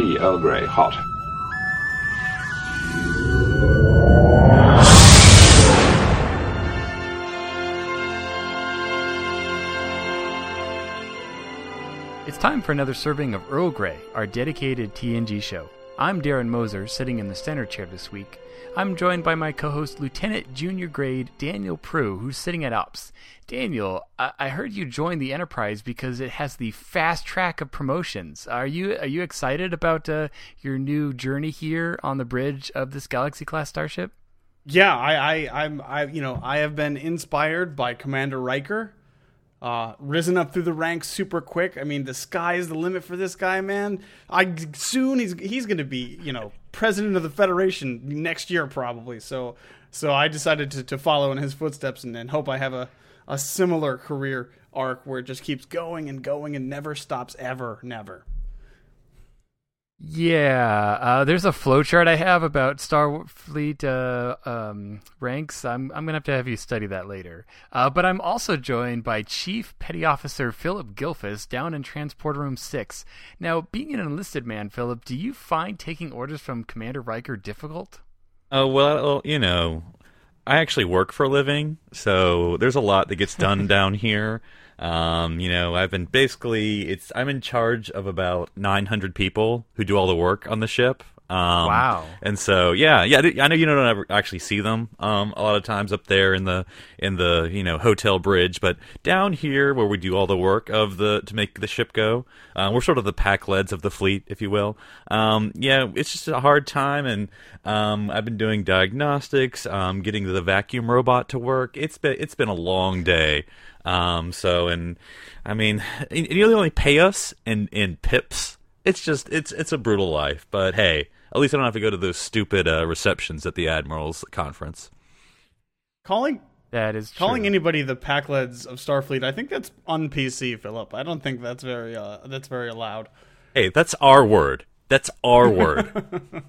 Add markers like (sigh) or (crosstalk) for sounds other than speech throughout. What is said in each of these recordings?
Tea Earl Grey, hot. It's time for another serving of Earl Grey, our dedicated TNG show. I'm Darren Moser, sitting in the center chair this week. I'm joined by my co-host, Lieutenant Junior Grade Daniel Proulx, who's sitting at ops. Daniel, I, I heard you joined the Enterprise because it has the fast track of promotions. Are you are you excited about uh, your new journey here on the bridge of this Galaxy class starship? Yeah, I, I, I'm, I, you know, I have been inspired by Commander Riker. Uh, risen up through the ranks super quick. I mean, the sky is the limit for this guy, man. I soon he's he's going to be, you know, president of the Federation next year probably. So, so I decided to, to follow in his footsteps and, and hope I have a a similar career arc where it just keeps going and going and never stops ever, never. Yeah, uh, there's a flowchart I have about Starfleet uh, um, ranks. I'm I'm gonna have to have you study that later. Uh, but I'm also joined by Chief Petty Officer Phillip Gilfus down in Transporter Room Six. Now, being an enlisted man, Phillip, do you find taking orders from Commander Riker difficult? Oh well, you know, I actually work for a living, so there's a lot that gets done (laughs) down here. Um, you know, I've been basically it's I'm in charge of about 900 people who do all the work on the ship. Um, Wow. And so, yeah, yeah, I know you don't ever actually see them um, a lot of times up there in the in the you know hotel bridge, but down here where we do all the work of the to make the ship go, uh, we're sort of the Packleds of the fleet, if you will. Um, yeah, it's just a hard time, and um, I've been doing diagnostics, um, getting the vacuum robot to work. It's been it's been a long day. Um, so, and I mean, you only pay us in in pips. It's just it's it's a brutal life, but hey, at least I don't have to go to those stupid uh, receptions at the admirals conference. Calling That is calling true. anybody the Packleds of Starfleet, I think that's on PC, Phillip. I don't think that's very uh, that's very allowed. Hey, that's our word. That's our (laughs) word.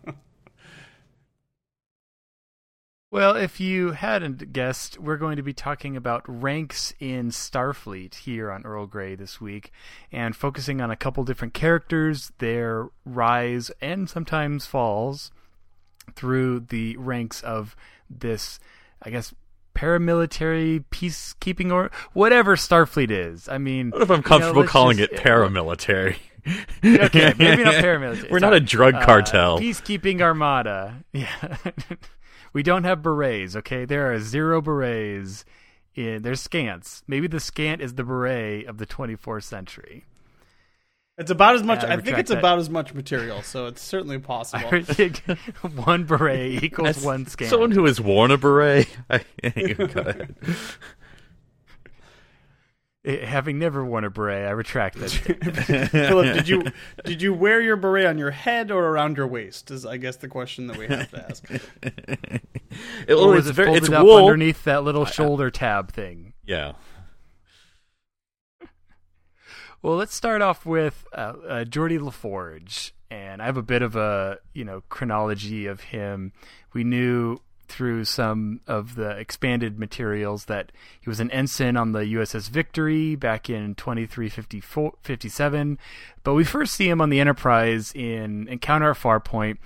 Well, if you hadn't guessed, we're going to be talking about ranks in Starfleet here on Earl Grey this week, and focusing on a couple different characters, their rise and sometimes falls through the ranks of this, I guess, paramilitary peacekeeping or whatever Starfleet is. I mean, what if I'm you know, comfortable calling just- it (laughs) paramilitary? okay, maybe not (laughs) paramilitary. We're not a drug Uh, cartel. peacekeeping armada. (laughs) Yeah. We don't have berets, okay? There are zero berets in there's skants. Maybe the skant is the beret of the 24th century. It's about as much. I I, think it's that. about as much material, so it's certainly (laughs) possible. (laughs) One beret (laughs) equals As one skant. Someone who has worn a beret. I, go ahead. Eh, Having never worn a beret, I retract that. (laughs) Phillip, did you (laughs) did you wear your beret on your head or around your waist? Is I guess the question that we have to ask. It- (laughs) or was it's it very, folded it's up wool. underneath that little shoulder tab thing? Yeah. Well, let's start off with uh, uh, Geordi LaForge, and I have a bit of a you know chronology of him. We knew through some of the expanded materials that he was an ensign on the USS Victory back in 2357, but we first see him on the Enterprise in Encounter at Farpoint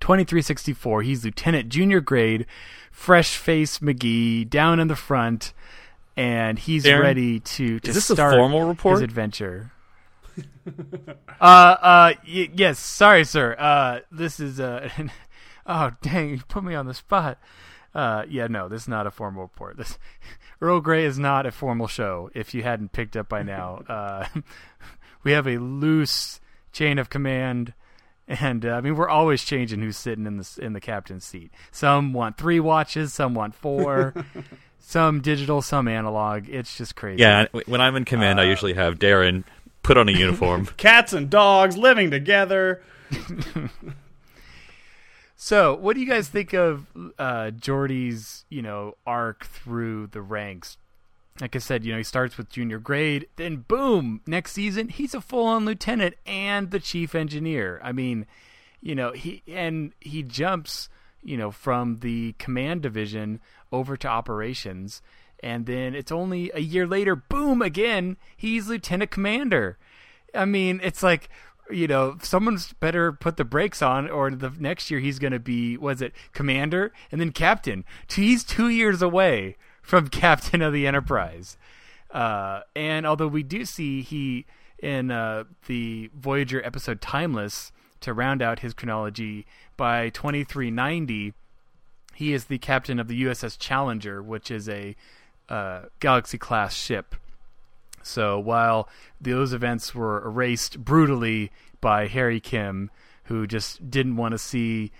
2364. He's Lieutenant Junior Grade, fresh face McGee down in the front, and he's Darren, ready to, to is this a start formal report? his adventure. (laughs) uh, uh, y- yes. Sorry, sir. Uh, this is uh, (laughs) oh (laughs) dang, you put me on the spot. Uh, yeah, no, this is not a formal report. This (laughs) Earl Grey is not a formal show. If you hadn't picked up by now, (laughs) uh, we have a loose chain of command. And uh, I mean, we're always changing who's sitting in the in the captain's seat. Some want three watches, some want four, some digital, some analog. It's just crazy. Yeah, when I'm in command, I Uh, usually have Darren put on a uniform. Cats and dogs living together. So, what do you guys think of uh, Geordi's, you know, arc through the ranks? Like I said, you know, he starts with junior grade, then boom, next season he's a full-on lieutenant and the chief engineer. I mean, you know, he and he jumps, you know, from the command division over to operations, and then it's only a year later, boom, again, he's lieutenant commander. I mean, it's like you know, someone's better put the brakes on, or the next year he's going to be, was it commander and then captain? He's two years away from (laughs) captain of the Enterprise. Uh, and although we do see he in uh, the Voyager episode Timeless to round out his chronology by 2390, he is the captain of the USS Challenger, which is a uh, Galaxy class ship. So while those events were erased brutally by Harry Kim, who just didn't want to see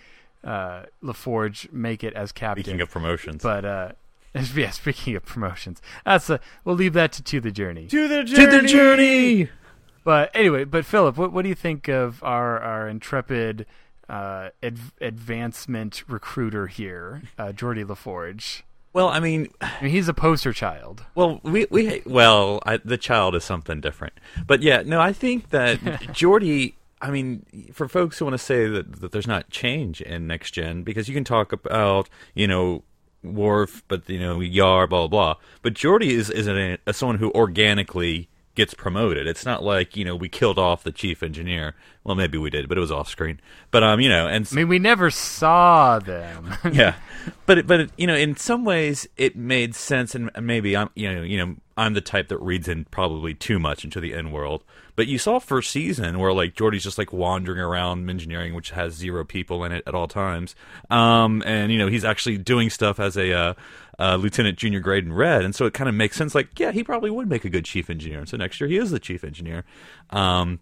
uh, LaForge make it as captain. Speaking of promotions, but uh, (laughs) yeah, speaking of promotions, that's a, we'll leave that to to the journey. To the journey. to the journey. But anyway, but Phillip, what what do you think of our our intrepid uh, adv- advancement recruiter here, uh, Geordi LaForge? Well, I mean, I mean, he's a poster child. Well, we we well, I, the child is something different, but yeah, no, I think that (laughs) Geordi. I mean, for folks who want to say that, that there's not change in next gen, because you can talk about you know Worf, but you know Yar, blah blah blah. But Geordi is is a, a, someone who organically gets promoted. It's not like you know we killed off the chief engineer. Well, maybe we did, but it was off screen. But um, you know, and I mean, we never saw them. (laughs) yeah, but it, but it, you know, in some ways, it made sense, and maybe I'm you know you know I'm the type that reads in probably too much into the end world. But you saw first season where like Geordi's just like wandering around engineering, which has zero people in it at all times, um, and you know he's actually doing stuff as a uh, uh, lieutenant junior grade in red, and so it kind of makes sense. Like, yeah, he probably would make a good chief engineer, and so next year he is the chief engineer. Um,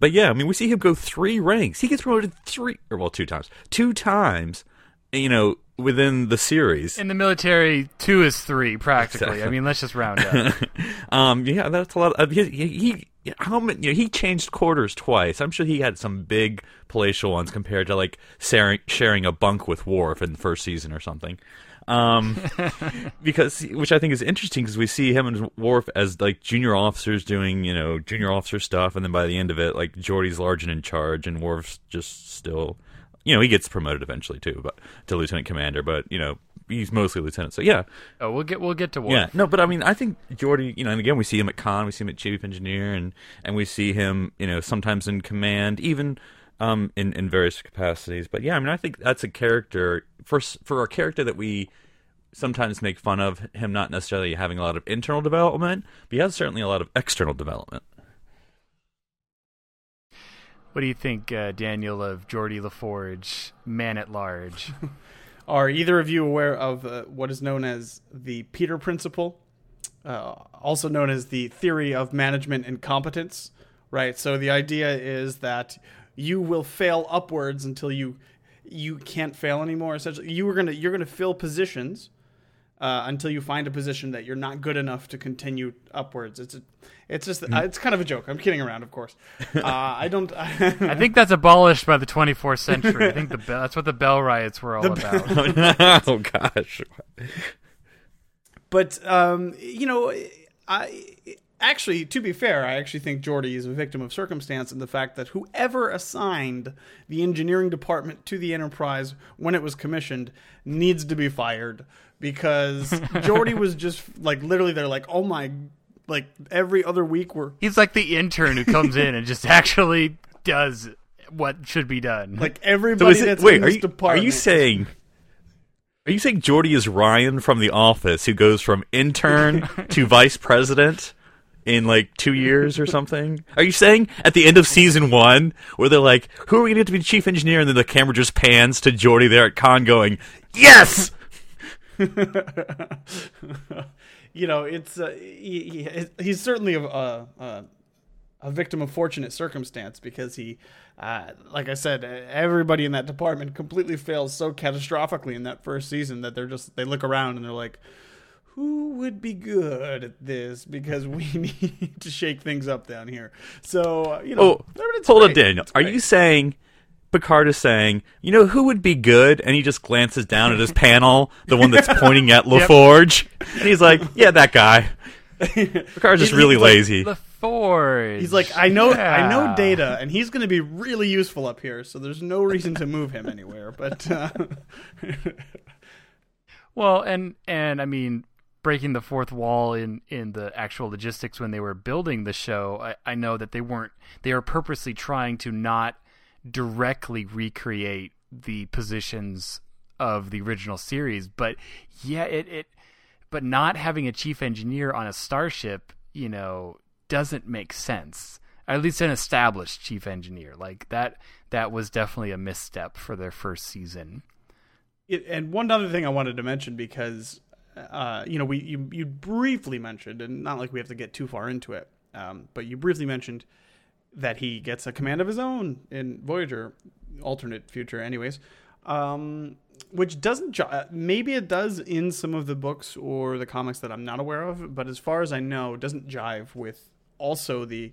but yeah, I mean, we see him go three ranks. He gets promoted three, or well, two times, two times. You know, within the series. In the military, two is three practically. Exactly. I mean, let's just round up. (laughs) um, yeah, that's a lot. Of, he, he how many? You know, he changed quarters twice. I'm sure he had some big palatial ones compared to like sharing sharing a bunk with Worf in the first season or something. Um, (laughs) because which I think is interesting because we see him and Worf as like junior officers doing you know junior officer stuff, and then by the end of it, like Geordi's large and in charge, and Worf's just still you know, he gets promoted eventually too, but to lieutenant commander. But you know, he's mostly lieutenant. So yeah. Oh, we'll get we'll get to Worf. Yeah, no, but I mean, I think Geordi. You know, and again, we see him at con, we see him at chief engineer, and and we see him, you know, sometimes in command, even um in in various capacities. But yeah, I mean, I think that's a character for for a character that we sometimes make fun of him not necessarily having a lot of internal development, but he has certainly a lot of external development. What do you think, uh, Daniel, of Geordi LaForge, man at large? (laughs) Are either of you aware of uh, what is known as the Peter Principle, uh, also known as the theory of management incompetence? Right. So the idea is that you will fail upwards until you you can't fail anymore. Essentially, you are gonna you're gonna fill positions uh, until you find a position that you're not good enough to continue upwards. It's a, it's just uh, it's kind of a joke. I'm kidding around, of course. (laughs) Uh, I don't. (laughs) I think that's abolished by the 24th century. I think the that's what the Bell riots were all the about. (laughs) oh gosh. But um, you know, I actually, to be fair, I actually think Geordi is a victim of circumstance in the fact that whoever assigned the engineering department to the Enterprise when it was commissioned needs to be fired because Geordi was just like literally they're like, oh my, like every other week we're he's like the intern who comes in and just (laughs) actually does what should be done. Like everybody so it, that's wait, in this are you, department. Are you saying? Are you saying Geordi is Ryan from The Office, who goes from intern (laughs) to vice president in like two years or something? Are you saying at the end of season one, where they're like, "Who are we going to get to be chief engineer?" and then the camera just pans to Geordi there at con, going, "Yes." (laughs) you know, it's uh, he, he, he's certainly a, a, a victim of fortunate circumstance because he, uh, like I said, everybody in that department completely fails so catastrophically in that first season that they're just they look around and they're like, who would be good at this because we (laughs) need to shake things up down here. So you know, Oh, hold on, great. Daniel. It's Are you saying Picard is saying, you know, who would be good? And he just glances down at his panel, the one that's (laughs) pointing at LaForge, and he's like, (laughs) yeah, that guy. Picard's just really he's like, lazy. LaForge. He's like, I know, I know data, and he's going to be really useful up here. So there's no reason to move him anywhere. But uh, (laughs) Well, and and I mean, breaking the fourth wall in in the actual logistics when they were building the show, I, I know that they weren't. They were purposely trying to not directly recreate the positions of the original series, but yeah, it it. But not having a chief engineer on a starship, you know, doesn't make sense. At least an established chief engineer like that. That was definitely a misstep for their first season. it, and one other thing I wanted to mention because uh, you know we you you briefly mentioned, and not like we have to get too far into it, um, but you briefly mentioned that he gets a command of his own in Voyager, alternate future, anyways. Um, which doesn't ji- uh, maybe it does in some of the books or the comics that I'm not aware of, but as far as I know, doesn't jive with also the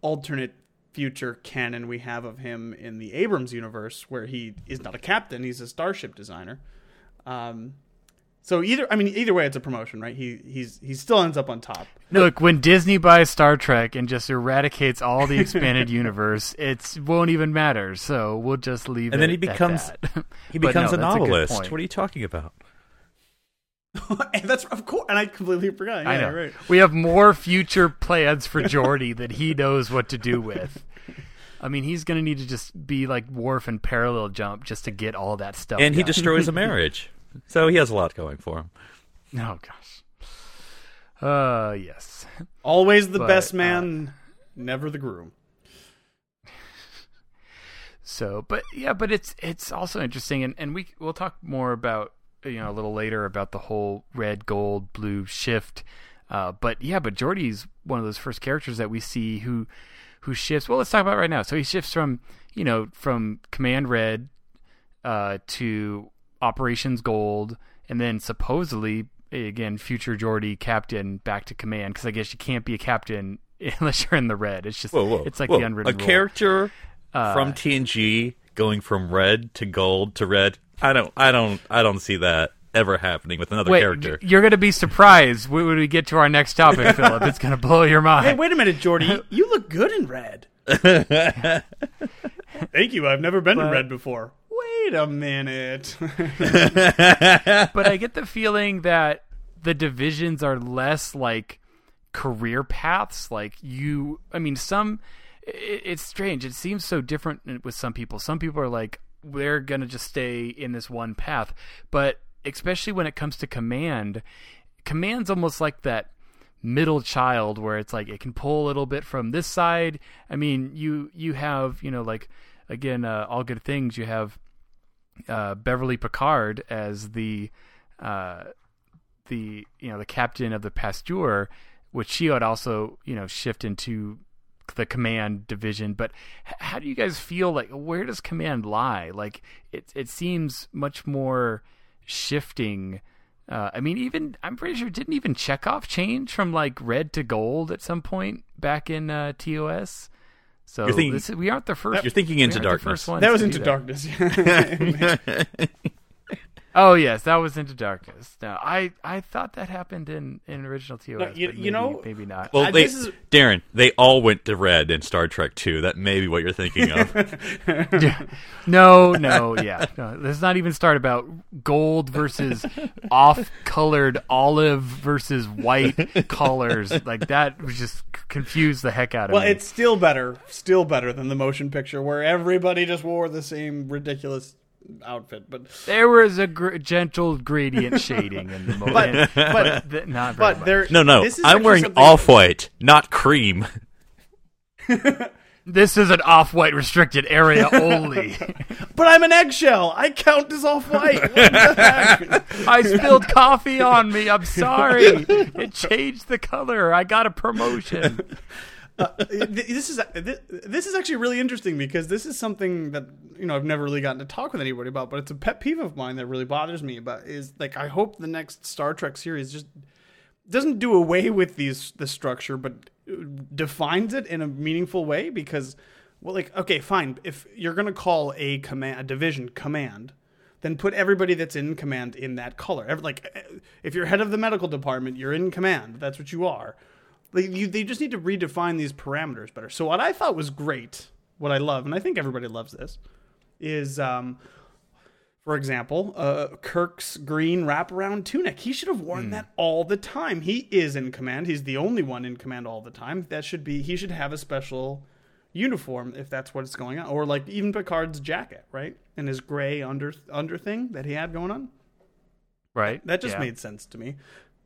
alternate future canon we have of him in the Abrams universe, where he is not a captain; he's a starship designer. Um, so either, I mean, either way, it's a promotion, right? He he's he still ends up on top. Look, when Disney buys Star Trek and just eradicates all the expanded (laughs) universe, it won't even matter. So we'll just leave And it then he becomes- he (laughs) becomes no, a novelist. point. what are you talking about? (laughs) and that's of course, and I completely forgot. Yeah, I know. right. We have more future plans for Geordi that he knows what to do with. I mean, he's going to need to just be like Worf and parallel jump just to get all that stuff. And he destroys a marriage. (laughs) So he has a lot going for him. Oh gosh. Uh yes. Always the But, best uh, man, never the groom. (laughs) So, but yeah, but it's it's also interesting, and, and we we'll talk more about you know a little later about the whole red, gold, blue shift. Uh, but yeah, but Geordi's one of those first characters that we see who who shifts. Well, let's talk about it right now. So he shifts from you know from Command Red uh, to Operations Gold, and then supposedly again future Geordi captain back to command because I guess you can't be a captain (laughs) unless you're in the red. It's just Whoa, whoa. it's like whoa. the unwritten A rule. character Uh, from TNG going from red to gold to red. I don't I don't I don't see that ever happening with another Wait, character. you're going to be surprised when when we get to our next topic, (laughs) Phillip. It's going to blow your mind. Hey, wait a minute, Geordi. (laughs) You look good in red. Thank you. I've never been in red before. Wait a minute. (laughs) but I get the feeling that the divisions are less like career paths. Like you, I mean, some. It, it's strange. It seems so different with some people. Some people are like they're gonna just stay in this one path, but especially when it comes to command, command's almost like that middle child where it's like it can pull a little bit from this side. I mean, you you have you know like again, uh, all good things. You have uh, Beverly Picard as the uh, the you know the captain of the Pasteur, which she would also you know shift into the command division. But how do you guys feel like where does command lie? Like it it seems much more shifting. Uh, I mean, even I'm pretty sure didn't even Chekhov change from like red to gold at some point back in uh, TOS. So You're thinking- this is, we aren't the first. You're thinking Into aren't the Darkness. first ones that was into do darkness. (laughs) (laughs) (laughs) Oh yes, that was into darkness. No, I I thought that happened in in original TOS. No, you- but you maybe, know- maybe not. Well, Uh, they, this is- Darren, they all went to red in Star Trek 2. That may be what you're thinking of. (laughs) no, no, yeah, no. Let's not even start about gold versus (laughs) off-colored olive versus white (laughs) colors. Like that was just confused the heck out of well, me. Well, it's still better, still better than the motion picture where everybody just wore the same ridiculous outfit. But there was a gr- gentle gradient (laughs) shading in the moment, But- (laughs) but- th- not very but much. there, No, no. This is I'm wearing something- off white, not cream. (laughs) This is an off-white restricted area only. But I'm an eggshell. I count as off white. What the heck? I spilled coffee on me. I'm sorry. It changed the color. I got a promotion. Uh, this is this is actually really interesting because this is something that you know I've never really gotten to talk with anybody about, but it's a pet peeve of mine that really bothers me. But is like I hope the next Star Trek series just doesn't do away with these the structure, but uh, defines it in a meaningful way because, well, like okay, fine. If you're gonna call a command a division command, then put everybody that's in command in that color. Like uh, if you're head of the medical department, you're in command. That's what you are. Like you, they just need to redefine these parameters better. So what I thought was great, what I love, and I think everybody loves this, is um, for example, uh, Kirk's green wraparound tunic. He should have worn that all the time. He is in command. He's the only one in command all the time. That should be. He should have a special uniform if that's what's going on, or like even Picard's jacket, right, and his gray under under thing that he had going on. Right. That just Yeah. made sense to me.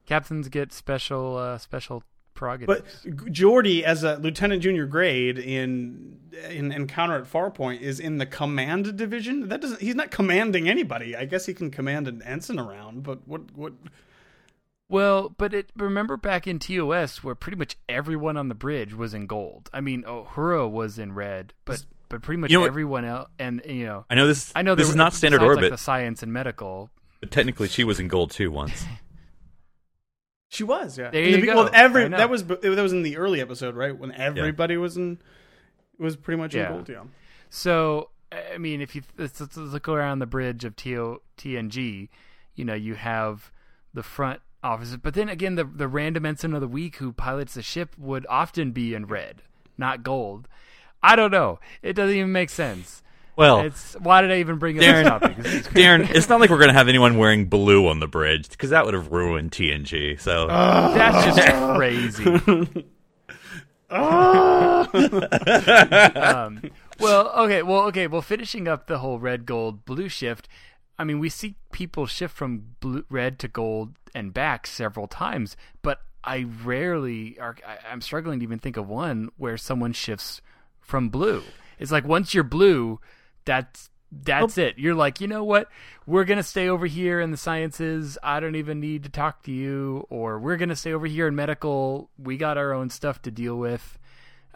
captains get special uh, special prerogatives. But Geordi, as a lieutenant junior grade in in Encounter at Farpoint, is in the command division. That doesn't. He's not commanding anybody. I guess he can command an ensign around, but what what? Well, but it remember back in TOS where pretty much everyone on the bridge was in gold. I mean, oh, Uhura was in red, but but pretty much You know what- everyone else, and you know, I know this. I know this there is were- not standard orbit. Like the science and medical. but technically, she was in gold too once. (laughs) She was, yeah. There In the you be- go. Well, every that was that was in the early episode, right? When everybody was in was pretty much Yeah. in gold. Yeah. So I mean, if you let's, let's look around the bridge of TO, TNG, you know, you have the front officer, but then again, the the random ensign of the week who pilots the ship would often be in red, not gold. I don't know. It doesn't even make sense. Well, It's why did I even bring up Darren- this topic? This is Darren, it's not like we're gonna have anyone wearing blue on the bridge because that would have ruined TNG. So That's just crazy. (laughs) (laughs) um, well, okay, well, okay, well, finishing up the whole red, gold, blue shift. I mean, we see people shift from blue, red to gold and back several times, but I rarely are. I'm struggling to even think of one where someone shifts from blue. It's like once you're blue, that's that's it. You're like, you know what? We're gonna stay over here in the sciences. I don't even need to talk to you. Or we're gonna stay over here in medical. We got our own stuff to deal with.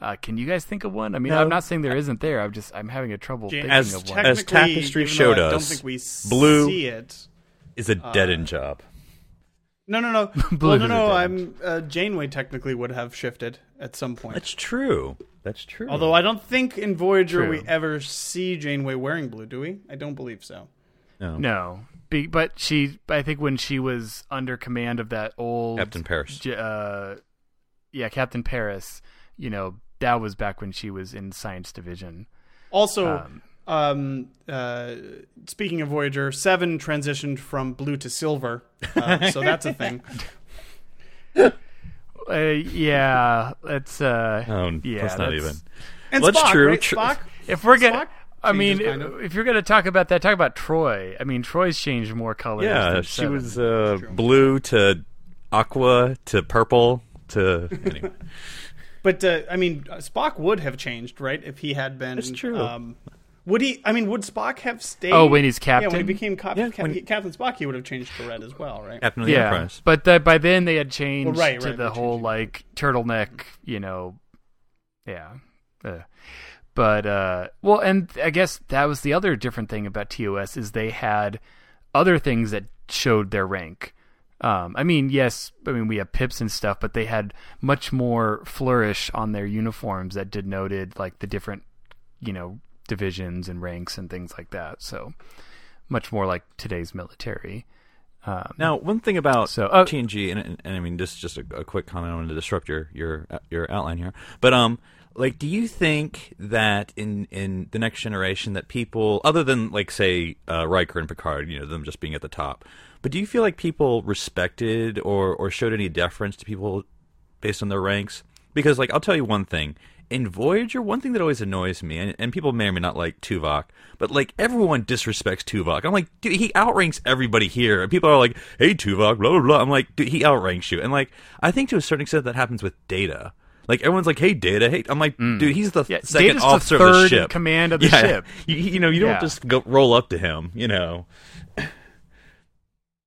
Uh, can you guys think of one? I mean, No. I'm not saying there isn't there. I'm just I'm having a trouble Jan- thinking As of one. as Tapestry even though showed I don't us, think we blue- see it. is a dead end job. No, no, no. Blue (laughs) well, no, is no. I'm uh, Janeway technically would have shifted at some point. That's true. That's true. Although I don't think in Voyager True. we ever see Janeway wearing blue, do we? I don't believe so. no. No, Be, but she. I think when she was under command of that old Captain Paris. J- uh, yeah, Captain Paris. You know, that was back when she was in Science Division. Also, Um, um, uh, speaking of Voyager, Seven transitioned from blue to silver, uh, so that's a thing. (laughs) Uh, yeah, it's uh, Oh, yeah, that's not that's- even. And Well, that's true. right? Spock. If we're gonna, Spock I mean, changes, kind of. if you're gonna talk about that, talk about Troi. I mean, Troi's changed more colors. Yeah, than she Seven. was uh, blue to aqua to purple to. Anyway. But uh, I mean, uh, Spock would have changed, right? If he had been. That's true. Um, would he? I mean, would Spock have stayed? Oh, when he's captain. Yeah, when he became cap- Yeah, Cap- when- he- Captain Spock, he would have changed to red as well, right? Captain of the yeah, Enterprise. but the, by then they had changed Well, right, to right, the whole changing. like turtleneck, you know, yeah. Uh, but uh, well, and I guess that was the other different thing about TOS is they had other things that showed their rank. Um, I mean, yes, I mean we have pips and stuff, but they had much more flourish on their uniforms that denoted like the different, you know, divisions and ranks and things like that. So much more like today's military. Um, Now, one thing about So, uh, TNG, and, and, and I mean, this is just a, a quick comment. I wanted to disrupt your your your outline here, but um, like, do you think that in in the next generation that people, other than like say uh, Riker and Picard, you know, them just being at the top, but do you feel like people respected or or showed any deference to people based on their ranks? Because like, I'll tell you one thing. In Voyager, one thing that always annoys me, and, and people may or may not like Tuvok, but like everyone disrespects Tuvok. I'm like, dude, he outranks everybody here. And people are like, hey, Tuvok, blah, blah, blah. I'm like, dude, he outranks you. And like, I think to a certain extent that happens with Data. Like, everyone's like, hey, Data, hey. I'm like, mm. dude, he's the Yeah, second Data's the officer of third the ship. command of the (laughs) Yeah. ship. You, you know, you don't Yeah. just go roll up to him, you know.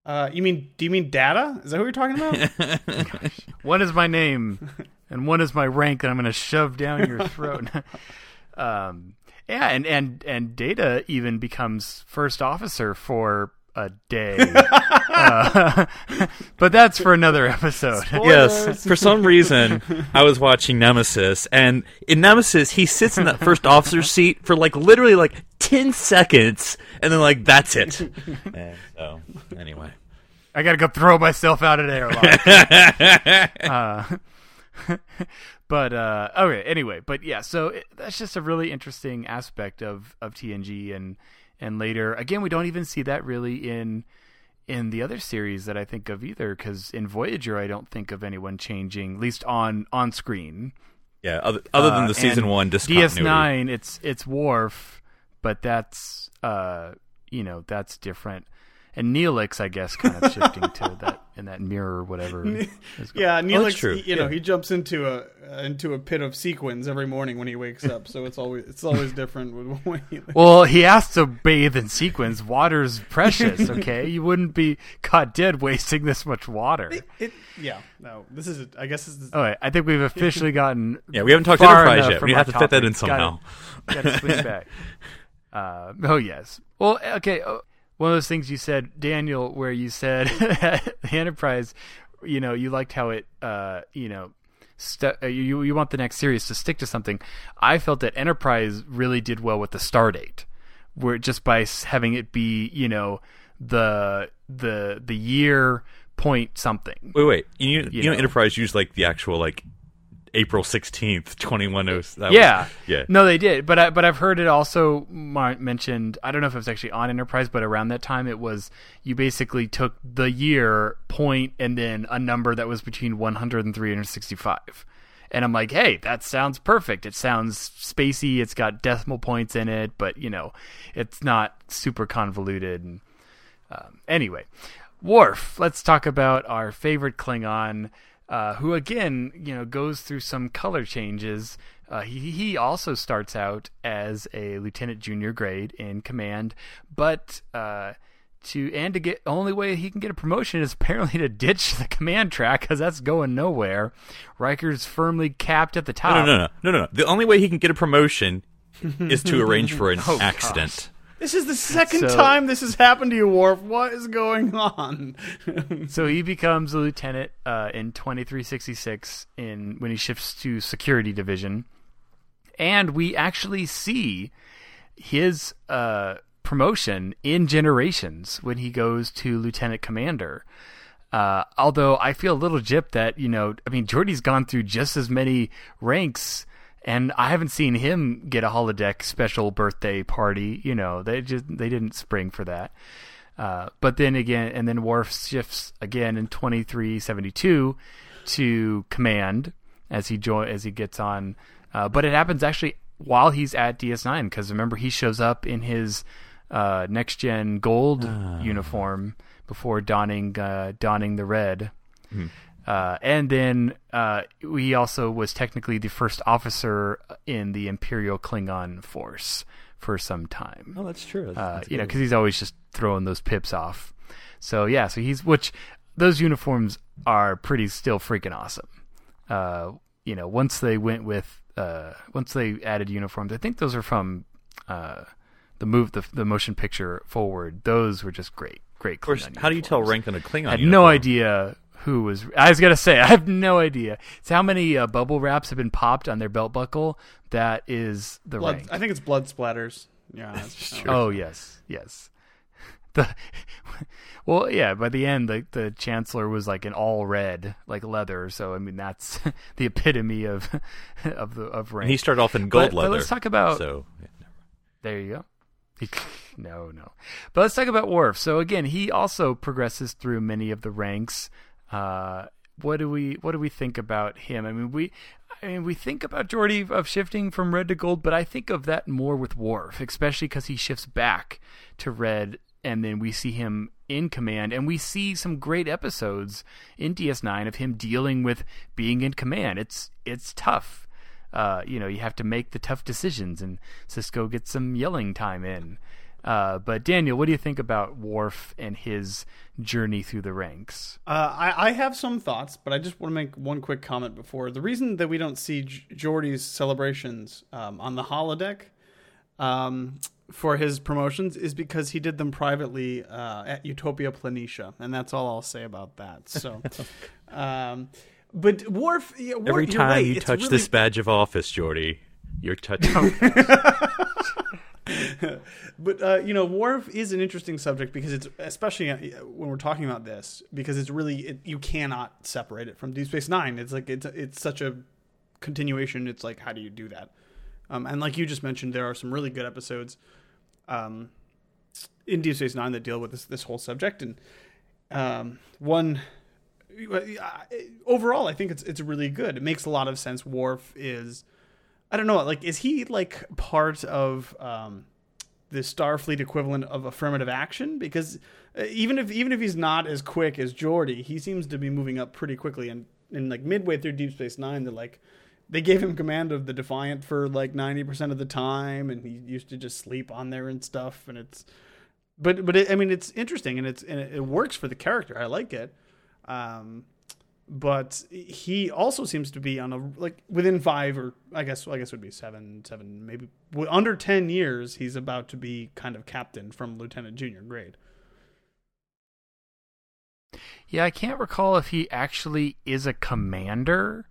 Uh, you mean? Do you mean data? Is that what you're talking about? (laughs) (laughs) One is my name, and one is my rank that I'm going to shove down your (laughs) throat. um, yeah, and and and Data even becomes first officer for a day. uh, but that's for another episode. Yes, for some reason, I was watching Nemesis, and in Nemesis, he sits in that first officer's seat for like literally like ten seconds, and then like that's it. (laughs) And so anyway, I gotta go throw myself out of there. (laughs) uh, (laughs) but uh, okay, anyway, but yeah, so it, that's just a really interesting aspect of of TNG, and and later again, we don't even see that really in in the other series that I think of either, because in Voyager, I don't think of anyone changing, at least on on screen. yeah. Other, other than Uh, the season one discontinuity. DS9, it's it's Worf, but that's uh you know that's different. And Neelix, I guess, kind of shifting to (laughs) that in that mirror or whatever. Yeah, Neelix, true. he- you know, Yeah. he jumps into a uh, into a pit of sequins every morning when he wakes up, so it's always it's always different with (laughs) when he, Well, he has to bathe in sequins. Water's precious, okay? you wouldn't be caught dead wasting this much water. it, yeah, no, this is I guess this is All right, I think we've officially (laughs) gotten Yeah, we haven't talked far Enterprise yet. We have to fit that in somehow. Got to swing back. Uh, oh yes. Well, okay. oh, One of those things you said, Daniel, where you said (laughs) the Enterprise, you know, you liked how it, uh, you know, stu- uh, you you want the next series to stick to something. I felt that Enterprise really did well with the star date, where just by having it be, you know, the the the year point something. Wait, wait. You, you, You know, know. Enterprise used like the actual like April sixteenth, twenty one oh. yeah, was- yeah. No, they did, but I, but I've heard it also mentioned. I don't know if it was actually on Enterprise, but around that time, it was you basically took the year point and then a number that was between 100 and 365. And I'm like, hey, that sounds perfect. It sounds spacey. It's got decimal points in it, but you know, it's not super convoluted. And um, anyway, Worf. Let's talk about our favorite Klingon, uh, who again, you know, goes through some color changes. Uh, he he also starts out as a lieutenant junior grade in command, but uh, to and to get only way he can get a promotion is apparently to ditch the command track because that's going nowhere. Riker's firmly capped at the top. No, no, no, no, no, no. The only way he can get a promotion is to arrange for an (laughs) Oh, accident. This is the second So- time this has happened to you, Worf. What is going on? (laughs) So he becomes a lieutenant uh, in 2366 in when he shifts to security division, and we actually see his uh, promotion in Generations when he goes to lieutenant commander. Uh, although I feel a little gypped that you know, I mean, Geordi's gone through just as many ranks, and I haven't seen him get a holodeck special birthday party. You know, they just they didn't spring for that. Uh, but then again, and then Worf shifts again in 2372 to command as he join as he gets on. Uh, but it happens actually while he's at DS9 because remember he shows up in his uh, next gen gold uniform before donning uh, donning the red. Uh, and then uh, he also was technically the first officer in the Imperial Klingon force for some time Oh, that's true. uh, you know, because he's always just throwing those pips off. So yeah, so he's which those uniforms are pretty still freaking awesome. Uh, you know, once they went with uh, once they added uniforms, I think those are from uh, the move the the motion picture forward. Those were just great, great. of course, Klingon how do you tell uniforms. rank on a Klingon? I had uniform? no idea who was. I was gonna say (laughs) I have no idea. It's how many uh, bubble wraps have been popped on their belt buckle. That is the Blood, rank. I think it's blood splatters. Yeah, (laughs) that's true. Oh yes, yes. (laughs) The well, yeah. By the end, the the chancellor was like an all red, like leather. So I mean, that's the epitome of of the of rank. And he started off in gold But- but leather. let's talk about- So yeah. There you go. no, no. But let's talk about Worf. So again, he also progresses through many of the ranks. Uh, what do we what do we think about him? I mean, we I mean, we think about Geordi of shifting from red to gold, but I think of that more with Worf, especially because he shifts back to red, and then we see him in command, and we see some great episodes in DS9 of him dealing with being in command. It's it's tough uh, you know, you have to make the tough decisions, and Sisko gets some yelling time in. Uh, but Daniel, what do you think about Worf and his journey through the ranks? Uh, I, I have some thoughts, but I just want to make one quick comment before. The reason that we don't see J- Geordi's celebrations um, on the holodeck, um, for his promotions is because he did them privately uh, at Utopia Planitia, and that's all I'll say about that. So, (laughs) um, but Worf, yeah, Worf Every you're time right, you touch really- this badge of office, Geordi, you're touching. (laughs) (laughs) But uh, you know, Worf is an interesting subject because it's especially uh, when we're talking about this because it's really it, you cannot separate it from Deep Space Nine. It's like it's it's such a continuation. It's like how do you do that? Um, and like you just mentioned, there are some really good episodes um, in Deep Space Nine that deal with this this whole subject. And um, one overall, I think it's it's really good. It makes a lot of sense. Worf is I don't know, like is he like part of um, the Starfleet equivalent of affirmative action? Because uh, even if even if he's not as quick as Geordi, he seems to be moving up pretty quickly. And and like midway through Deep Space Nine, they're like they gave him command of the Defiant for like ninety percent of the time, and he used to just sleep on there and stuff. And it's but but it, I mean it's interesting and it's and it, it works for the character. I like it. Um, but he also seems to be on a like within five or I guess I guess it would be seven seven maybe under ten years he's about to be kind of captain from lieutenant junior grade. Yeah, I can't recall if he actually is a commander,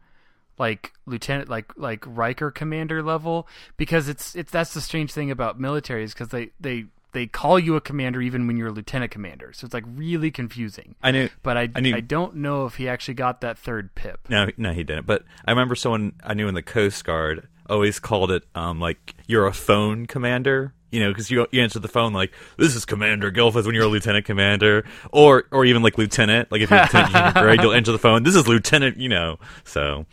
like lieutenant, like like Riker commander level, because it's it's that's the strange thing about militaries because they they they call you a commander even when you're a lieutenant commander, so it's like really confusing. I knew, But I I knew- I don't know if he actually got that third pip. No, no, he didn't. But I remember someone I knew in the Coast Guard always called it um, like you're a phone commander. You know, because you you answer the phone like this is Commander Gilfus when you're a lieutenant commander, or or even like lieutenant. Like if you're lieutenant (laughs) you'll answer the phone. This is lieutenant. You know, so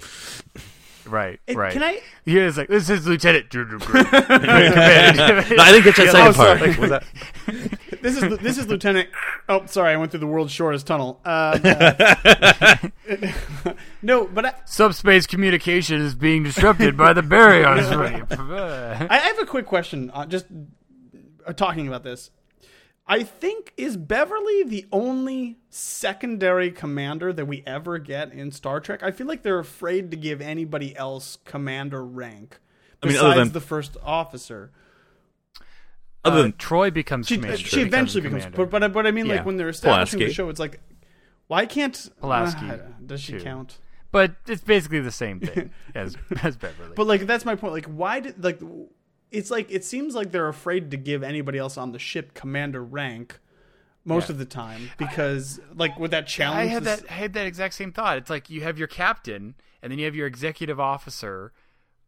Right, And right. can I- He is like this is Lieutenant Junior Grade. (laughs) (laughs) no, I didn't get that (laughs) Yeah, second oh, sorry. part. Was that? This is this is Lieutenant. Oh, sorry, I went through the world's shortest tunnel. Um, uh, no, but I, Subspace communication is being disrupted by the baryons rape. I have a quick question. Uh, just uh, talking about this, I think is Beverly the only secondary commander that we ever get in Star Trek. I feel like they're afraid to give anybody else commander rank I mean, besides other than- the first officer. Other Uh, than Troi becomes She, commander. she eventually becomes, commander. but but, but I mean, Yeah. like when they're establishing the show, it's like, why can't Pulaski, uh, does she too. count? But it's basically the same thing (laughs) as as Beverly. But like that's my point. Like why did like it's like it seems like they're afraid to give anybody else on the ship commander rank most Yeah. of the time because like with that challenge. I had this- that I had that exact same thought. It's like you have your captain, and then you have your executive officer,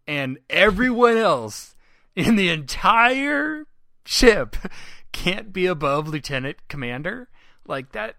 and everyone else in the entire ship can't be above lieutenant commander. Like that.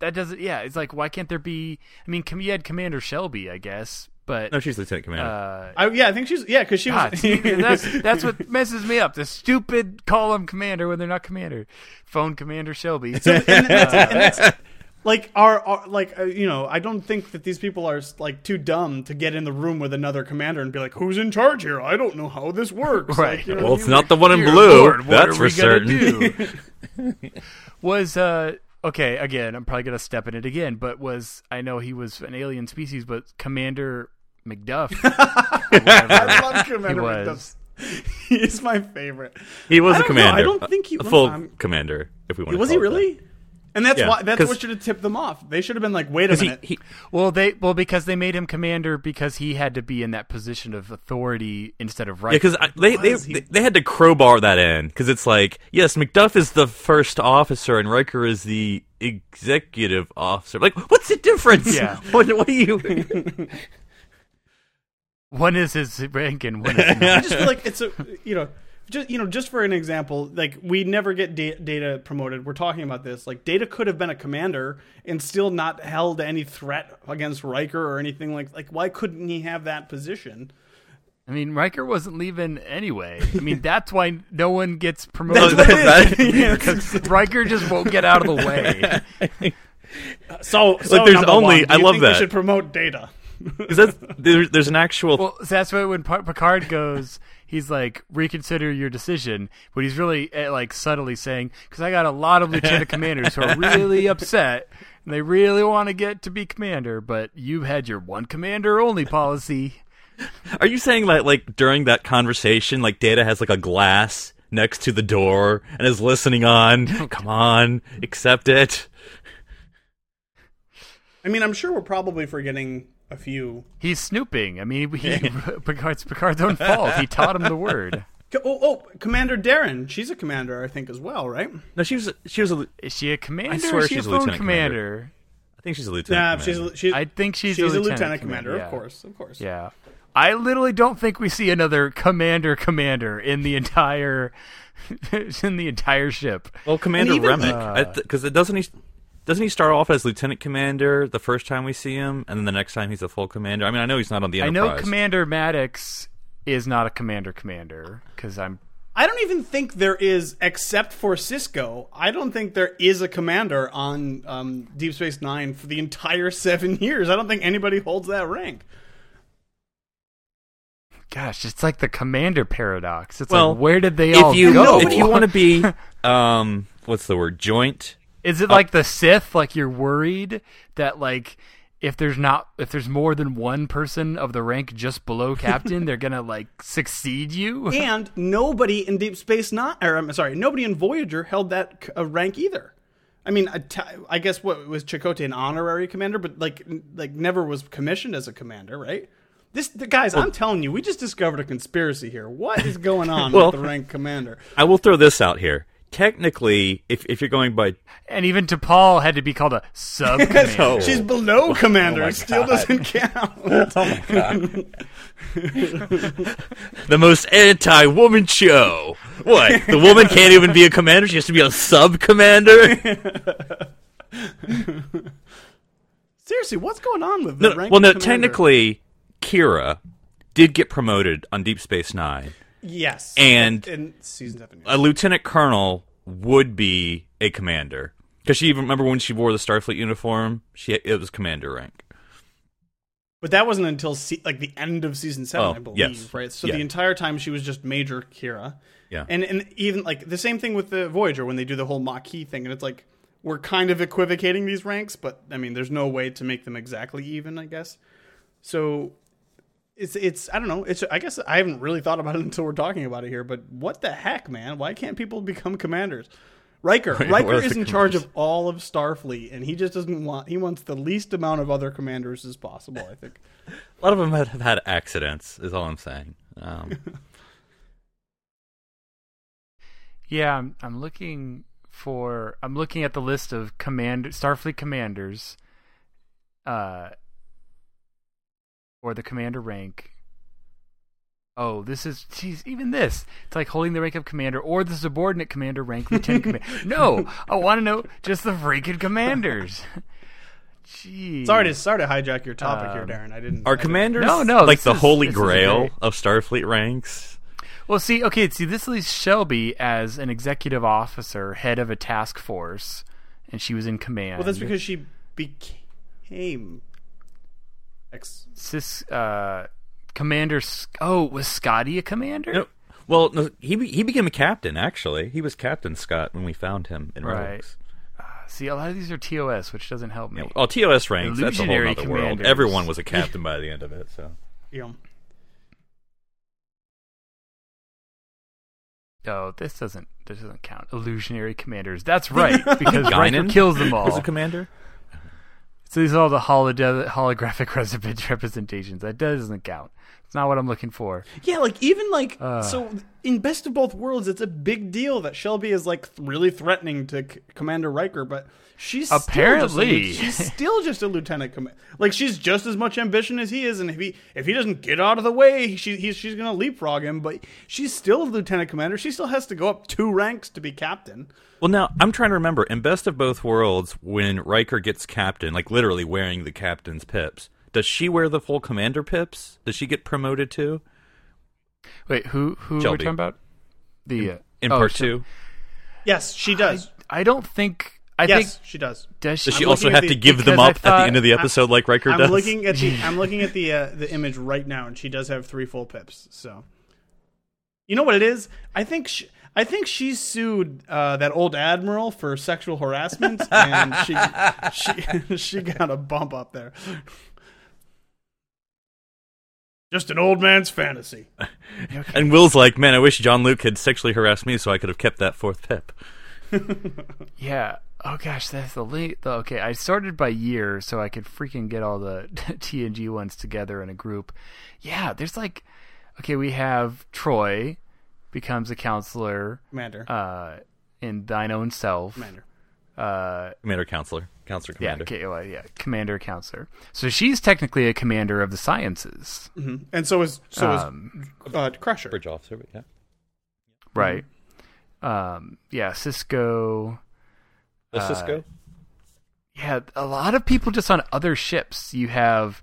That doesn't. Yeah, it's like why can't there be? I mean, you had Commander Shelby, I guess, but no, she's lieutenant commander. uh, I, yeah, I think she's yeah because she God, (laughs) was. that's that's what messes me up. The stupid call them commander when they're not commander. Phone commander Shelby. and that's, (laughs) and that's like our, our like uh, you know I don't think that these people are like too dumb to get in the room with another commander and be like who's in charge here I don't know how this works Right. Like, you know well, it's I mean? not the one in Dear blue. Lord, what that's are for we certain. (laughs) was uh okay again? I'm probably gonna step in it again, but was I know he was an alien species, but Commander MacDuff. (laughs) I love Commander He MacDuff. was. (laughs) He's my favorite. He was a don't know, commander. I don't think he- a full I'm- commander. If we want, Was he really? And that's Yeah, why that's 'cause- what should have tipped them off. They should have been like, wait a Because he, minute. he, Well, they well because they made him commander because he had to be in that position of authority instead of right. Yeah, because they they, they they had to crowbar that in because it's like yes, Macduff is the first officer and Riker is the executive officer. Like, what's the difference? Yeah. (laughs) what, what do you? One is his rank and one is I not. just feel like it's a you know just you know just for an example like we never get da- data promoted we're talking about this like data could have been a commander and still not held any threat against Riker or anything like like why couldn't he have that position I mean, Riker wasn't leaving anyway. I mean, (laughs) that's why no one gets promoted. That's what it that- is. (laughs) Because Riker just won't get out of the way. (laughs) so, so there's number only- one, do I you love think that. they should promote data 'cause that's, there's, there's an actual. Well, so that's why when Picard goes, he's like, reconsider your decision. But he's really eh, like subtly saying, because I got a lot of lieutenant (laughs) commanders who are really upset and they really want to get to be commander, but you had your one commander only policy. are you saying that like during that conversation, like Data has like a glass next to the door and is listening on. (laughs) Come on, accept it. I mean, I'm sure we're probably forgetting a few. He's snooping. I mean, he, (laughs) Picard's Picard's own fault. He taught him the word. (laughs) Oh, oh, Commander Darren. She's a commander, I think, as well, right? No, she was she was a. Is she a commander? I swear is she's a a lieutenant commander? I think she's a lieutenant. Nah, commander. she's she's. I think she's, she's a a lieutenant, lieutenant commander, yeah. of course, of course. Yeah. I literally don't think we see another commander commander in the entire (laughs) in the entire ship. Well, Commander even- Remmick, uh, because it doesn't he doesn't he start off as lieutenant commander the first time we see him, and then the next time he's a full commander. I mean, I know he's not on the I know Commander Maddox is not a commander commander because I'm I don't even think there is, except for Sisko. I don't think there is a commander on um, Deep Space Nine for the entire (laughs) seven years. I don't think anybody holds that rank. gosh, it's like the commander paradox. It's Well, like where did they if all you go? if you want to be (laughs) um what's the word joint Is it like the Sith? Like you're worried that like if there's not if there's more than one person of the rank just below (laughs) captain, they're gonna like succeed you. And nobody in Deep Space Nine, or I'm sorry, nobody in Voyager held that uh, rank either. I mean, I t- I guess what was Chakotay an honorary commander, but like n- like never was commissioned as a commander, right? This the guys, I'm telling you, we just discovered a conspiracy here. What is (laughs) going on Well- with the rank commander? I will throw this out here. Technically, if if you're going by And even T'Pol had to be called a sub (laughs) commander. Oh. She's below oh commander. my it still God. doesn't count. (laughs) Oh the most anti-woman show, what the woman can't even be a commander; she has to be a sub commander. (laughs) Seriously, what's going on with the No, rank? well, no, commander? technically, Kira did get promoted on Deep Space Nine. Yes, and- in season seven. A lieutenant colonel would be a commander because she even remember when she wore the Starfleet uniform. She it was commander rank. But that wasn't until se- like the end of season seven, Oh, I believe, yes. right? So Yeah. the entire time she was just Major Kira. Yeah. And and even like the same thing with the Voyager when they do the whole Maquis thing, and it's like we're kind of equivocating these ranks, but I mean, there's no way to make them exactly even, I guess. So it's it's I don't know. It's I guess I haven't really thought about it (laughs) until we're talking about it here. But what the heck, man? Why can't people become commanders? Riker, (laughs) Where Riker is the in charge of all of Starfleet, and he just doesn't want. He wants the least amount of other commanders as possible. I think. (laughs) A lot of them have have had accidents. Is all I'm saying. Um, Yeah, I'm, I'm looking for. I'm looking at the list of command Starfleet commanders, uh, or the commander rank. Oh, this is geez, even this. It's like holding the rank of commander or the subordinate commander rank, lieutenant commander. (laughs) No, I want to know just the freaking commanders. (laughs) Jeez. Sorry to sorry to hijack your topic here, Um, Darren. I didn't. are I didn't- commanders No, no, like the is- holy grail great. of Starfleet ranks? Well, see, okay, see, this leaves Shelby as an executive officer, head of a task force, and she was in command. Well, that's because she became. Ex- Sis, uh, Commander. S- Oh, was Scotty a commander? No, well, no, he be- he became a captain. Actually, he was Captain Scott when we found him in Right. Rogues. See, a lot of these are TOS, which doesn't help me. Oh, TOS ranks. That's a whole other world. Everyone was a (laughs) captain by the end of it. So you know, Oh, this doesn't. This doesn't count. Illusionary commanders. That's right, (laughs) because Riker Guinan kills them all. was a commander. So these are all the holode- holographic represent- (laughs) representations. That doesn't count. It's not what I'm looking for. yeah, like even like Uh. so in Best of Both Worlds, it's a big deal that Shelby is like really threatening to C- Commander Riker, but she's Apparently. still just she's still just a lieutenant. Com- like she's just as much ambition as he is, and if he if he doesn't get out of the way, she he's, she's gonna leapfrog him. But she's still a lieutenant commander. She still has to go up two ranks to be captain. Well, now I'm trying to remember in Best of Both Worlds when Riker gets captain, like literally wearing the captain's pips. Does she wear the full commander pips? Does she get promoted to Wait, who who are we Shelby. talking about? The uh, in oh, part Shel- two? Yes, she does. I don't think. I yes, think she does. does she? Does she also looking have the- to give them because I up at the end of the episode like Riker I'm does? looking at the (laughs) I'm looking at the uh, the image right now, and she does have three full pips. So, you know what it is? I think she, I think she sued uh, that old admiral for sexual harassment, and she she (laughs) she got a bump up there. Just an old man's fantasy. (laughs) And Will's like, man, I wish Jean-Luc had sexually harassed me so I could have kept that fourth pip. (laughs) Yeah. Oh gosh, that's the late. The, okay, I sorted by year so I could freaking get all the (laughs) TNG ones together in a group. Yeah, there's like, okay, we have Troi becomes a counselor Commander. uh, in Thine Own Self. Commander. Uh, Commander Counselor. Counselor yeah, Commander. okay, well, yeah, commander counselor. So she's technically a commander of the sciences, And so is so Um, is uh, Crusher. Bridge officer, but yeah. right? Um, yeah, Sisko. The Sisko? yeah, a lot of people just on other ships. You have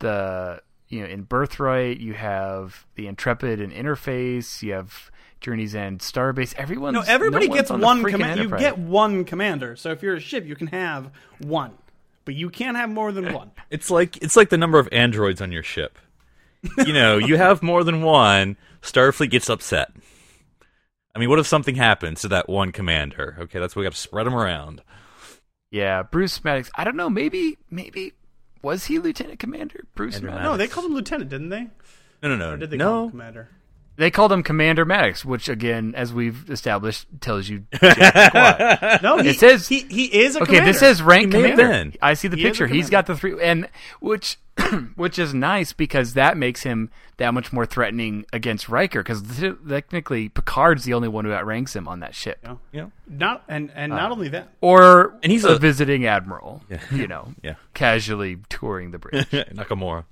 the you know in Birthright, you have the Intrepid and Interface, you have Journey's End Starbase. Everyone's No, everybody no one's gets on one freaking command. You get one commander. So if you're a ship, you can have one, but you can't have more than (laughs) one. It's like it's like the number of androids on your ship. You know, you have more than one, Starfleet gets upset. I mean, what if something happens to that one commander? Okay, that's why we got to spread them around. yeah, Bruce Maddox. I don't know. Maybe maybe was he Lieutenant Commander Bruce Andrew Maddox? No, they called him lieutenant, didn't they? No, no, no, Or did they call him no. commander? They called him Commander Maddox, which again, as we've established, tells you. (laughs) jack. No, he, It says- he he is a okay, commander. this says rank He commander. I see the He picture. He's got the three, and which (clears throat) which is nice because that makes him that much more threatening against Riker. Because technically, Picard's the only one who outranks him on that ship, Yeah. Yeah. Not and and Uh, not only that. or And he's a, a- visiting admiral. (laughs) You know, Yeah. casually touring the bridge. (laughs) Nakamura.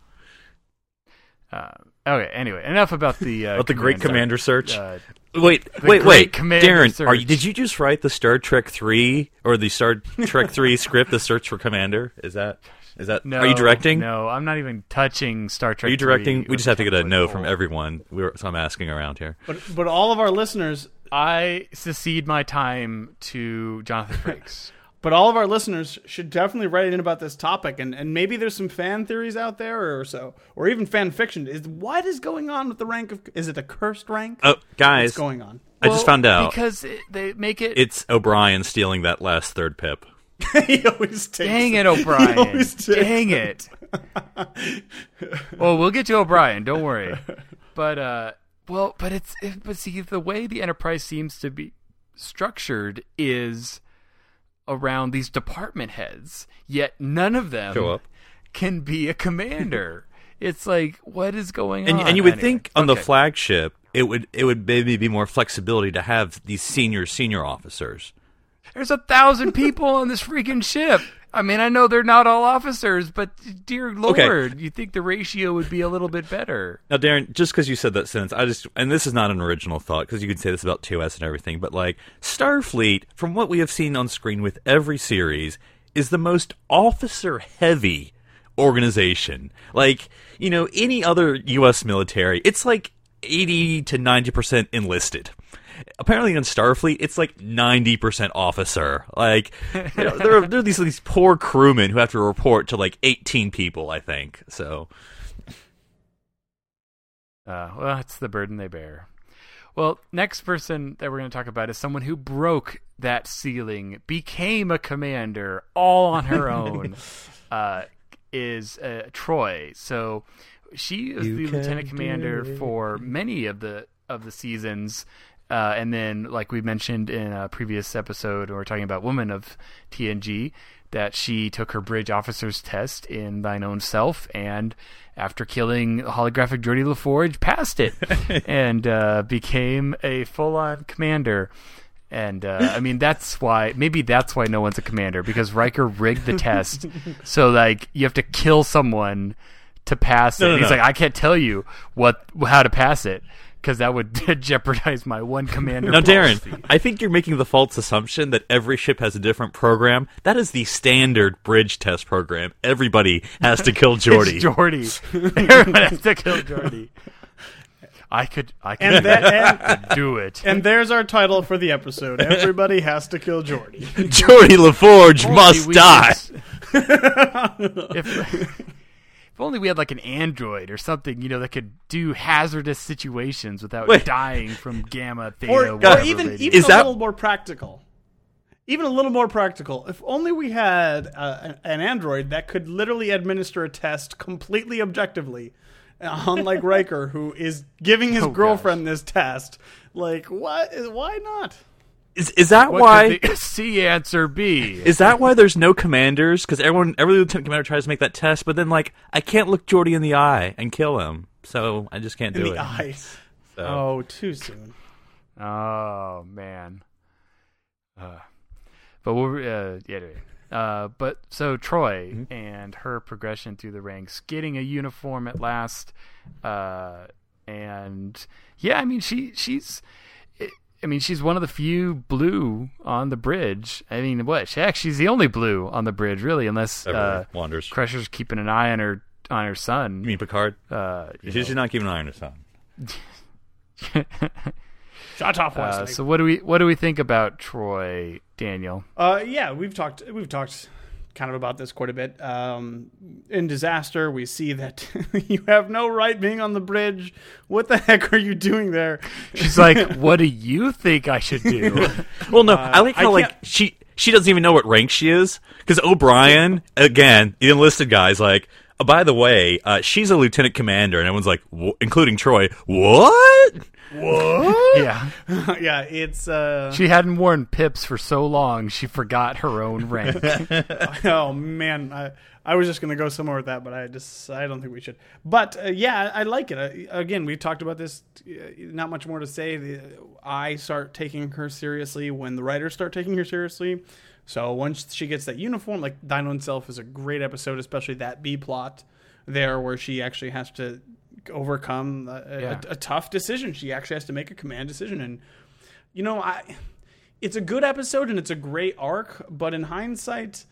uh, okay. Anyway, enough about the uh, About the great command- commander search. Uh, Wait, The wait, wait, commander Darren, are you, did you just write the Star Trek three or the Star Trek three (laughs) script, the Search for Commander? Is that is that? no, are you directing? No, I'm not even touching Star Trek. Are you directing? 3 We just have to get a no Trek from everyone. We were, so I'm asking around here. But but all of our listeners, I secede my time to Jonathan Frakes. (laughs) but all of our listeners should definitely write in about this topic, and and maybe there's some fan theories out there or so, or even fan fiction. Is what is going on with the rank of? Is it a cursed rank? Oh, guys, What's going on? I just found out because it, they make it. it's O'Brien stealing that last third pip. (laughs) he always takes. dang it, He O'Brien! always takes Dang it! well, we'll get to O'Brien. Don't worry. (laughs) But uh, well, but it's it, but see the way the Enterprise seems to be structured is around these department heads. Yet none of them can be a commander. (laughs) it's like what is going And on? and you would Anyway, think on the flagship it would it would maybe be more flexibility to have these senior senior officers. There's a thousand people on this freaking ship. I mean, I know they're not all officers, but dear lord, Okay. you think the ratio would be a little bit better? Now, Darren, just because you said that sentence, I just, and this is not an original thought, because you could say this about 2S and everything, but like, Starfleet, from what we have seen on screen with every series, is the most officer heavy organization. Like, you know, any other U.S. military, it's like 80 to 90% enlisted. Apparently in Starfleet, it's like 90% officer. Like, you know, there, are, there are these, these poor crewmen who have to report to like 18 people, I think. So, Uh, well, it's the burden they bear. Well, next person that we're going to talk about is someone who broke that ceiling, became a commander all on her (laughs) own. uh, is uh, Troi. So she is You the lieutenant commander for many of the of the seasons. Uh, and then, like we mentioned in a previous episode, when we are talking about Woman of TNG, that she took her bridge officer's test in Thine Own Self, and after killing holographic Geordi LaForge, passed it (laughs) and uh, became a full-on commander. And uh, I mean, that's why maybe that's why no one's a commander because Riker rigged the test, (laughs) so like you have to kill someone to pass it. No, no, He's no. like, I can't tell you what how to pass it because that would (laughs) jeopardize my one commander. Now, policy. Darren, I think you're making the false assumption that every ship has a different program. That is the standard bridge test program. Everybody has to kill (laughs) Geordi. It's Geordi. (laughs) Everyone has to kill Geordi. I could, I could, And that and, do it. and there's our title for the episode. Everybody has to kill Geordi. Geordi LaForge Only must we die. could- if, if only we had like an android or something, you know, that could do hazardous situations without Wait. dying from (laughs) gamma, theta, or, or even radiation. even Is a that- little more practical. Even a little more practical. If only we had uh, an- an android that could literally administer a test completely objectively, unlike (laughs) Riker, who is giving his Oh, girlfriend this test. Like, what? Why not? Is is that What why? the (laughs) C answer B? Is that why there's no commanders? Because everyone, every lieutenant commander tries to make that test, but then like I can't look Geordi in the eye and kill him, so I just can't In do the it. eyes. (laughs) So- Oh, too soon. Oh man. Uh, but we'll uh, yeah. Anyway. Uh, but so Troi Mm-hmm. and her progression through the ranks, getting a uniform at last, uh, and yeah, I mean she she's. I mean, she's one of the few blue on the bridge. I mean, what? She actually, she's the only blue on the bridge, really, unless uh, wanders. Crusher's keeping an eye on her on her son. You mean Picard? Uh, you She's not keeping an eye on her son. (laughs) Shut off, uh, Wesley. so what do we what do we think about Troi, Daniel? Uh, yeah, we've talked we've talked kind of about this quite a bit. Um, in disaster, we see that (laughs) you have no right being on the bridge. What the heck are you doing there? She's like, "What do you think I should do?" (laughs) Well, no, I like I how like she she doesn't even know what rank she is because O'Brien again, the enlisted guy's like. Oh, by the way, uh, she's a lieutenant commander, and everyone's like, "Wh- including Troi. What? What? yeah, (laughs) yeah, it's uh, she hadn't worn pips for so long she forgot her own rank. (laughs) oh man, I I was just gonna go somewhere with that, but I just I don't think we should. But uh, yeah, I like it. Uh, again, we talked about this. Uh, not much more to say. The, I start taking her seriously when the writers start taking her seriously. So once she gets that uniform, like Thine Own Self is a great episode, especially that B plot there where she actually has to overcome a, a- Yeah. a tough decision. She actually has to make a command decision, and you know, I it's a good episode and it's a great arc, but in hindsight,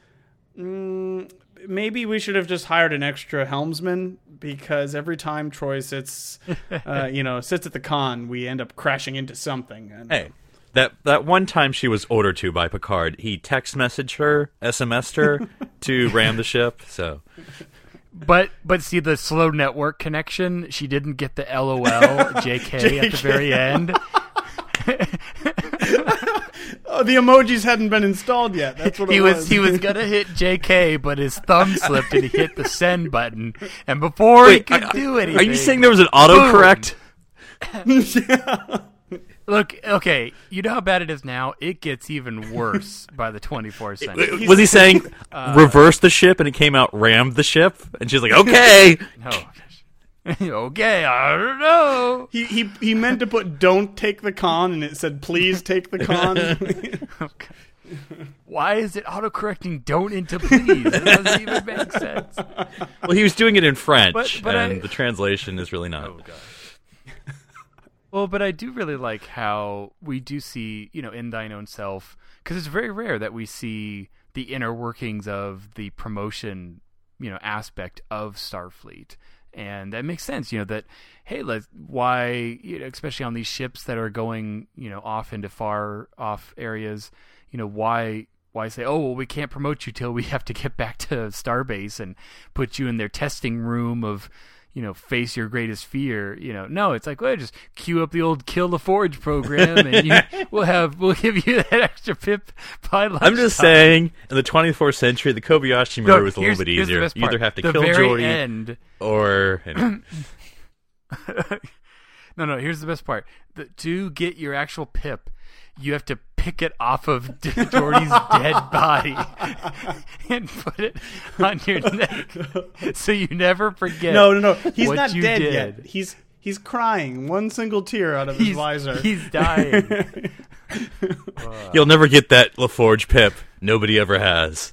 mm, maybe we should have just hired an extra helmsman because every time Troi sits, (laughs) uh, you know, sits at the con, we end up crashing into something. And, Hey, that that one time she was ordered to by Picard, he text messaged her, SMS'd her (laughs) to ram the ship. So But but see the slow network connection. She didn't get the LOL (laughs) JK at the very end. (laughs) Oh, the emojis hadn't been installed yet. That's what He it was was. he was gonna hit JK, but his thumb slipped and he hit the send button. And before he could are- do anything, are you saying there was an autocorrect? Look, okay, you know how bad it is now. It gets even worse (laughs) by the 24th century. Was he saying (laughs) uh, reverse the ship and it came out rammed the ship? And she's like, okay. (laughs) Oh, okay, I don't know. He, he he meant to put "Don't take the con" and it said "Please take the con." Why is it autocorrecting "don't" into "please"? It doesn't even make sense. Well, he was doing it in French, But- but and I- the translation is really not. Oh, Well, but I do really like how we do see, you know, in thine own self, because it's very rare that we see the inner workings of the promotion, you know, aspect of Starfleet, and that makes sense. You know that, hey, let's why, you know, especially on these ships that are going, you know, off into far off areas, you know, why. Why say, oh well, we can't promote you till we have to get back to Starbase and put you in their testing room of, you know, face your greatest fear. You know, no, it's like, well, just cue up the old kill the forge program, and you, (laughs) we'll have we'll give you (laughs) that extra pip by I'm just saying, in the 24th century, the Kobayashi No, murder was a little bit easier. You either have to the kill Geordi end. or. and- (laughs) No, no. Here's the best part: the, to get your actual pip, you have to pick it off of (laughs) D- Geordi's dead body (laughs) and put it on your neck, so you never forget. no, no, no. He's not dead did. yet. He's he's crying one single tear out of his visor. he's dying. (laughs) You'll never get that LaForge pip. Nobody ever has.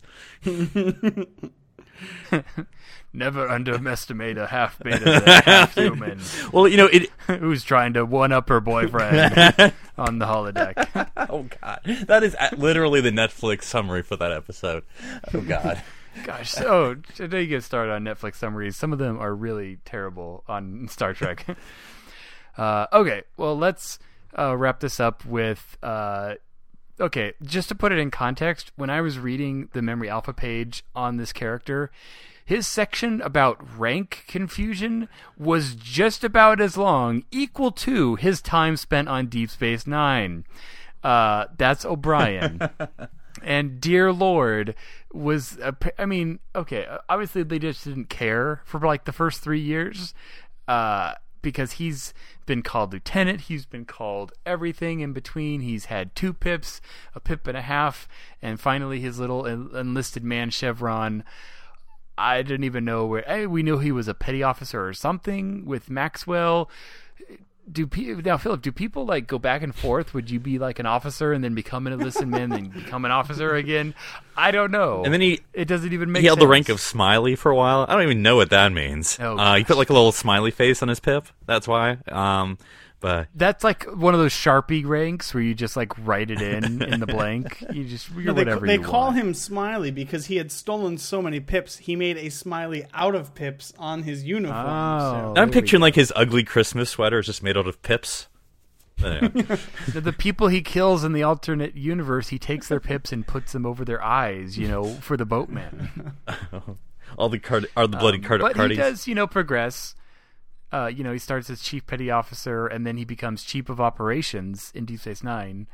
Never underestimate a half beta, (laughs) half human Well, you know, it. (laughs) who's trying to one up her boyfriend (laughs) on the holodeck. Oh God, that is literally the Netflix summary for that episode. Oh God. Gosh, so today you get started on Netflix summaries. Some of them are really terrible on Star Trek. uh, okay, well let's uh, wrap this up with. Uh, okay, just to put it in context, when I was reading the Memory Alpha page on this character, his section about rank confusion was just about as long, equal to his time spent on Deep Space Nine. Uh, that's O'Brien. (laughs) and dear lord was a, i mean okay obviously they just didn't care for like the first three years uh, because he's been called lieutenant, he's been called everything in between. He's had two pips, a pip and a half, and finally his little enlisted man chevron. I didn't even know where. Hey, we knew he was a petty officer or something with Maxwell. Do pe- now, Phillip? Do people like go back and forth? Would you be like an officer and then become an enlisted man, then become an officer again? I don't know. And then he it doesn't even make. he held the rank of smiley for a while. I don't even know what that means. Oh, uh, he put like a little smiley face on his pip. That's why. Um, but That's like one of those Sharpie ranks where you just like write it in in the blank. (laughs) You just you're No, they whatever they you call want. him Smiley because he had stolen so many pips. He made a smiley out of pips on his uniform. Oh. so- I'm picturing like his ugly Christmas sweater is just made out of pips. Anyway. (laughs) The, the people he kills in the alternate universe, he takes their pips and puts them over their eyes, you know, for the boatman. (laughs) all the card are the bloody card Um, but cardies. he does, you know, progress. Uh, you know, he starts as chief petty officer, and then he becomes chief of operations in Deep Space Nine.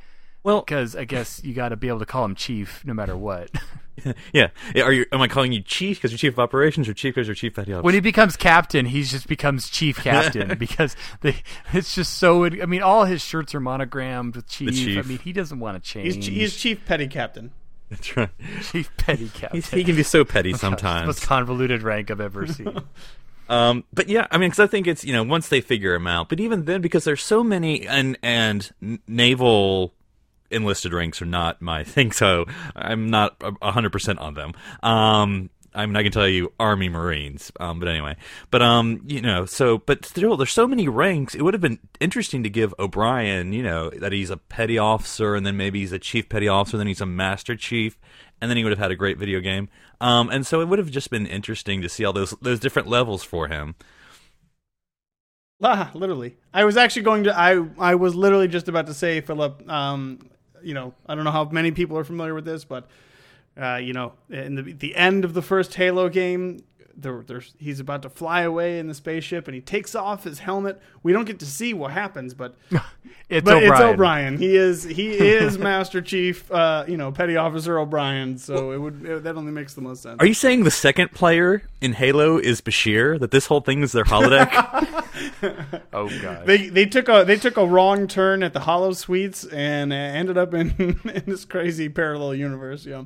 Well, Because I guess you got to be able to call him chief no matter what. (laughs) (laughs) yeah. Yeah, Are you? Am I calling you chief because you're chief of operations, or chief because you're chief petty officer? when he becomes captain, he just becomes chief (laughs) captain because they, it's just so. I mean, all his shirts are monogrammed with chief. I mean, he doesn't want to change. He's, he's chief petty captain. That's right. chief petty captain. He's, he can be so petty sometimes. most convoluted rank I've ever seen. Um, but yeah, I mean, because I think it's you know once they figure him out, but even then, because there's so many and and naval enlisted ranks are not my (laughs) thing, so I'm not hundred percent on them. Um, I mean, I can tell you Army Marines, um, but anyway, but um, you know, so but still, there's so many ranks. It would have been interesting to give O'Brien, you know, that he's a petty officer, and then maybe he's a chief petty officer, then he's a master chief, and then he would have had a great video game. Um, and so it would have just been interesting to see all those those different levels for him. Ah, literally. I was actually going to. I I was literally just about to say, Phillip. Um, you know, I don't know how many people are familiar with this, but uh, you know, in the the end of the first Halo game, there, there's he's about to fly away in the spaceship, and he takes off his helmet. We don't get to see what happens, but (laughs) It's but O'Brien. it's O'Brien. He is he (laughs) is Master Chief. Uh, you know, Petty Officer O'Brien. So it would it, that only makes the most sense. Are you saying the second player in Halo is Bashir? That this whole thing is their holodeck? (laughs) Oh god. They they took a they took a wrong turn at the holosuites and uh, ended up in in this crazy parallel universe. Yeah.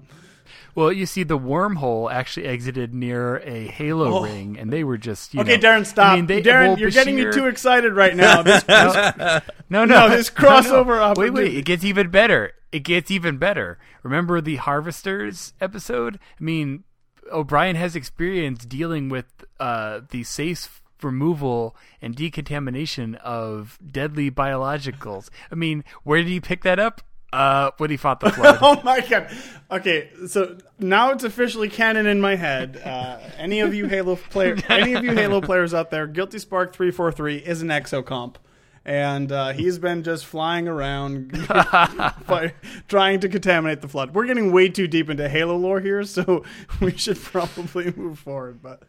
Well, you see, the wormhole actually exited near a Halo ring, and they were just you Oh. Okay, know- Darren, stop. I mean, they, Darren, well, you're getting me too excited right now. (laughs) This, this- No, no, No, this crossover Wait, wait. It gets even better. It gets even better. Remember the Harvesters episode? I mean, O'Brien has experience dealing with uh, the safe removal and decontamination of deadly biologicals. I mean, where did he pick that up? Uh, when he fought the (laughs) flood. oh my god. Okay, so now it's officially canon in my head. Uh, any of you Halo player, any of you Halo players out there, Guilty Spark three four three is an exocomp. And uh, he's been just flying around, (laughs) trying to contaminate the flood. We're getting way too deep into Halo lore here, so (laughs) we should probably move forward. But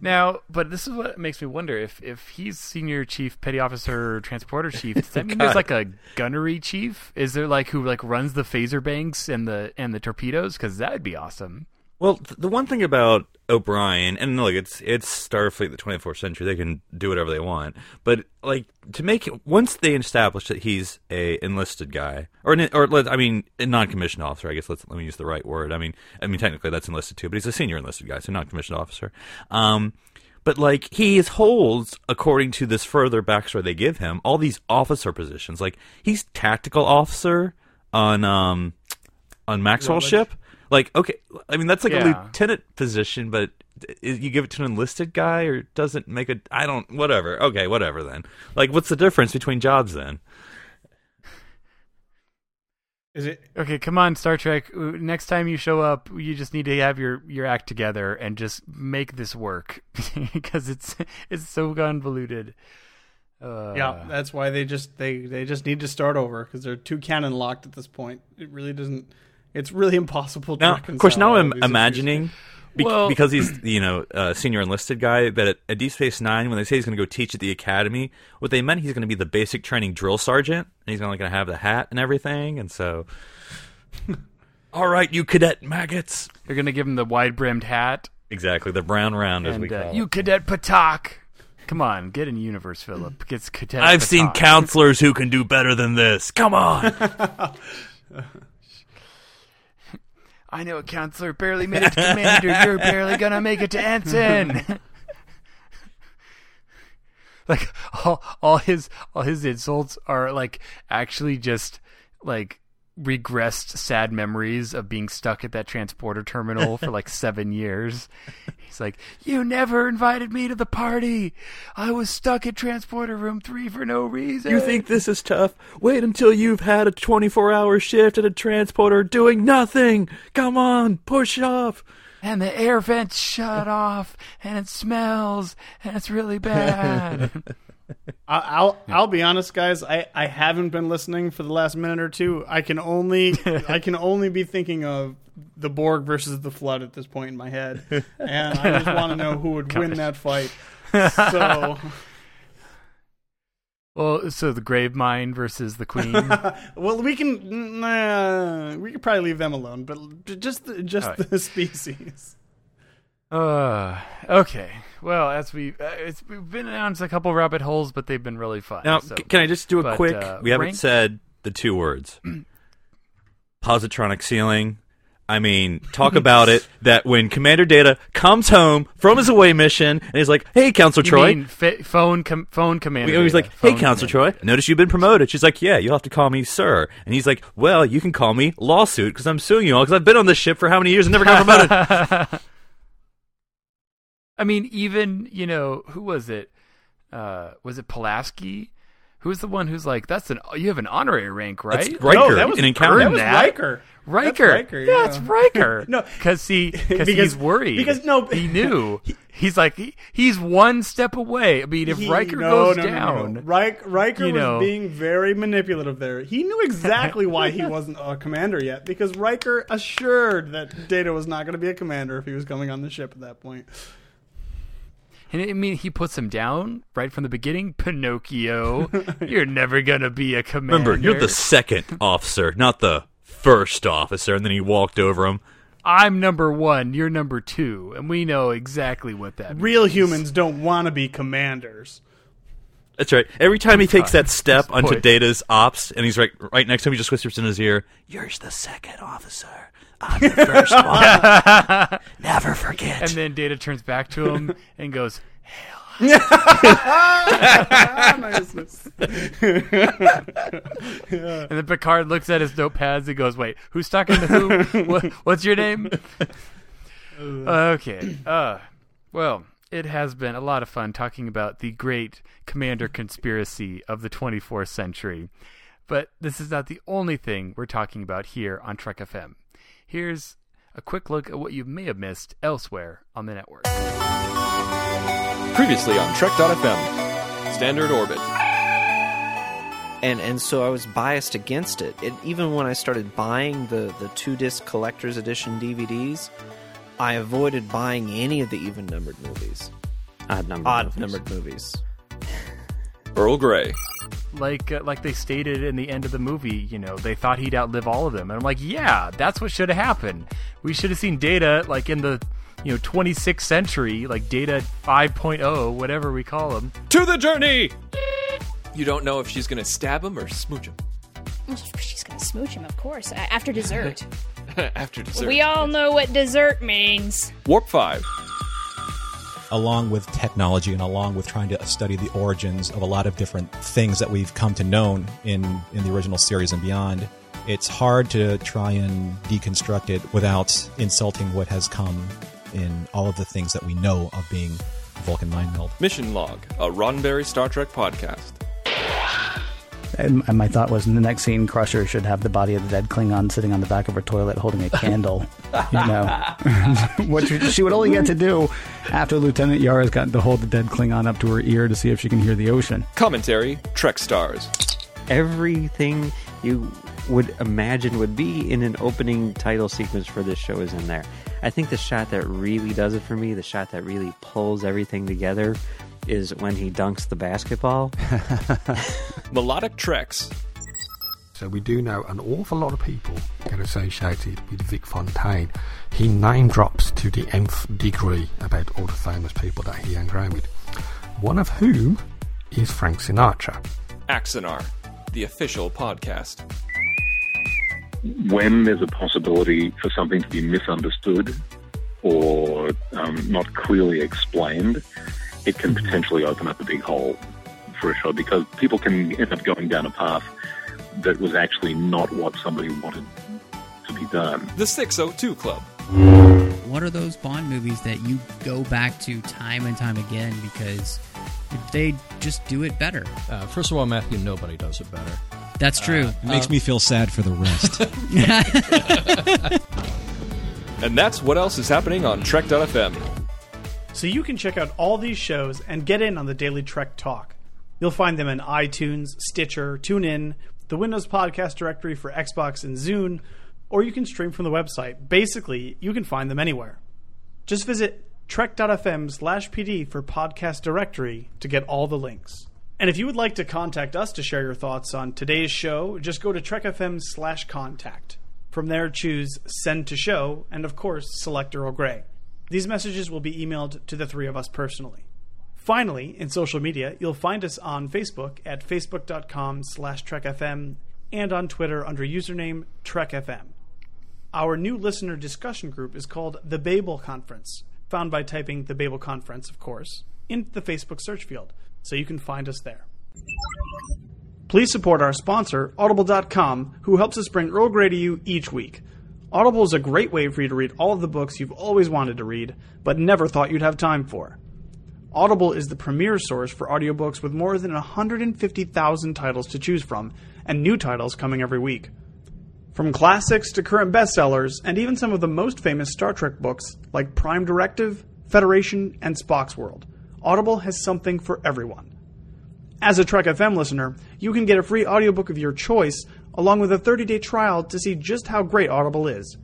Now, but this is what makes me wonder if if he's senior chief, petty officer, transporter chief. Does that (laughs) mean there's like a gunnery chief? Is there like who like runs the phaser banks and the and the torpedoes? Because that'd be awesome. Well, th- the one thing about O'Brien, and look, it's it's Starfleet, the 24th century. They can do whatever they want, but like to make it once they establish that he's a enlisted guy, or an, or let- I mean, a non-commissioned officer. I guess let's let me use the right word. I mean, I mean technically that's enlisted too, but he's a senior enlisted guy, so non-commissioned officer. Um, but like he holds, according to this further backstory they give him, all these officer positions. Like he's tactical officer on um on Maxwell's ship. Like okay, I mean that's like a lieutenant position, but you give it to an enlisted guy or doesn't make a I don't whatever. Okay, whatever then. Like what's the difference between jobs then? is it? Okay, come on, Star Trek. Next time you show up, you just need to have your, your act together and just make this work (laughs) because it's it's so convoluted. Uh, Yeah, that's why they just they they just need to start over because they're too canon locked at this point. It really doesn't. It's really impossible. To Now, of course, now I'm of these issues. imagining be- Well- because he's you know a senior enlisted guy that at, at Deep Space Nine when they say he's going to go teach at the academy, what they meant he's going to be the basic training drill sergeant and he's only going to have the hat and everything, and so. (laughs) All right, you cadet maggots. They're gonna give him the wide brimmed hat Exactly, the brown round as we and call uh, it. you cadet Patak. Come on, get in universe, Phillip. Gets cadet. I've seen counselors who can do better than this. Come on. (laughs) I know a counselor barely made it to commander. You're barely gonna make it to ensign. (laughs) like all all his all his insults are like actually just like regressed sad memories of being stuck at that transporter terminal for like (laughs) seven years. He's like, You never invited me to the party. I was stuck at transporter room three for no reason. You think this is tough? Wait until you've had a 24 hour shift at a transporter doing nothing. Come on, push off. and the air vents shut off and it smells and it's really bad. (laughs) I- I'll I'll be honest, guys. I, I haven't been listening for the last minute or two. I can only (laughs) I can only be thinking of the Borg versus the Flood at this point in my head, and I just want to know who would win that fight. (laughs) So, well, so the Gravemind versus the queen. (laughs) well, we can nah, we could probably leave them alone, but just the, just right. the species. Uh, okay. Well, as we uh, it's, we've been announced a couple rabbit holes, but they've been really fun. Now, so- c- can I just do a but, quick? uh, we haven't rank- said the two words. (clears throat) Positronic ceiling. I mean, talk about it. (laughs) That when Commander Data comes home from his away mission and he's like, "Hey, Counselor You Troi," mean fa- phone com- phone commander? Data. like, "Hey, Phone Counselor. Troi, notice you've been promoted." She's like, "Yeah, you'll have to call me sir." And he's like, "Well, you can call me lawsuit because I'm suing you all because I've been on this ship for how many years and never got promoted." (laughs) I mean, even you know who was it? Uh, was it Pulaski? Who's the one who's like, "That's an you have an honorary rank, right?" That's Riker that was an Encounter. That was that. Riker. Riker. That's Riker, yeah, it's yeah. Riker. (laughs) No, because he cause because- he's worried. because- no, he knew. (laughs) He's like he, he's one step away. I mean, if He- Riker no, goes no, no, no, down, no. Rik- Riker you was know. being very manipulative there. He knew exactly why he (laughs) wasn't a commander yet because Riker assured that Data was not going to be a commander if he was coming on the ship at that point. And I mean, he puts him down right from the beginning. Pinocchio, (laughs) you're never gonna be a commander. Remember, you're the second officer, not the first officer. And then he walked over him. I'm number one. You're number two, and we know exactly what that. means. Real humans don't want to be commanders. That's right. Every time he takes that step onto. Data's ops, and he's right right next to him, he just whispers in his ear, "You're the second officer. I'm the first (laughs) one. (laughs) Never forget." And then Data turns back to him (laughs) and goes, "Hell." and then Picard looks at his notepads and goes, "Wait, who's talking to who? what, what's your name?" okay. Uh, well, it has been a lot of fun talking about the great commander conspiracy of the 24th century. But this is not the only thing we're talking about here on Trek FM. Here's a quick look at what you may have missed elsewhere on the network. Previously on Trek.fm, Standard Orbit. and and so I was biased against it. it. Even when I started buying the the two disc collector's edition DVDs, I avoided buying any of the even numbered movies, Odd number. odd movies. numbered movies. Earl Grey. like uh, like they stated in the end of the movie, you know, they thought he'd outlive all of them, and I'm like, yeah, that's what should have happened. We should have seen Data like in the you know 26th century, like Data 5.0, whatever we call him. To the journey! You don't know if she's gonna stab him or smooch him. She's gonna smooch him, of course, after dessert. (laughs) After dessert. we all know what dessert means. Warp 5. Along with technology and along with trying to study the origins of a lot of different things that we've come to know in, in the original series and beyond, it's hard to try and deconstruct it without insulting what has come in all of the things that we know of being Vulcan mind meld. Mission Log, a Roddenberry Star Trek podcast. And, and my thought was in the next scene, Crusher should have the body of the dead Klingon sitting on the back of her toilet holding a candle. you know, (laughs) what she, she would only get to do after Lieutenant Yara's gotten to hold the dead Klingon up to her ear to see if she can hear the ocean. Commentary Trek Stars. Everything you would imagine would be in an opening title sequence for this show is in there. I think the shot that really does it for me, the shot that really pulls everything together, is when he dunks the basketball. (laughs) Melodic Treks. So we do know an awful lot of people get associated with Vic Fontaine. He name drops to the nth degree about all the famous people that he hung around with. one of whom is Frank Sinatra. Axanar, the official podcast. when there's a possibility for something to be misunderstood or um, not clearly explained, it can potentially open up a big hole for a show because people can end up going down a path that was actually not what somebody wanted to be done. The 602 Club. What are those Bond movies that you go back to time and time again because they just do it better? Uh, first of all, Matthew, nobody does it better. That's true. It makes Uh, me feel sad for the rest. (laughs) (laughs) And that's what else is happening on Trek.fm. So you can check out all these shows and get in on the Daily Trek Talk. You'll find them in iTunes, Stitcher, TuneIn, the Windows Podcast Directory for Xbox and Zune, or you can stream from the website. Basically, you can find them anywhere. Just visit trek.fm slash pd for podcast directory to get all the links. And if you would like to contact us to share your thoughts on today's show, just go to trekfm slash contact. From there, choose Send to Show, and of course, select Earl Grey. These messages will be emailed to the three of us personally. Finally, in social media, you'll find us on Facebook at facebook.com slash trekfm and on Twitter under username trekfm. Our new listener discussion group is called The Babel Conference, found by typing The Babel Conference, of course, into the Facebook search field, so you can find us there. Please support our sponsor, Audible.com, who helps us bring Earl Grey to you each week. Audible is a great way for you to read all of the books you've always wanted to read, but never thought you'd have time for. Audible is the premier source for audiobooks with more than 150,000 titles to choose from, and new titles coming every week. From classics to current bestsellers, and even some of the most famous Star Trek books like Prime Directive, Federation, and Spock's World, Audible has something for everyone. As a Trek FM listener, you can get a free audiobook of your choice along with a 30-day trial to see just how great Audible is.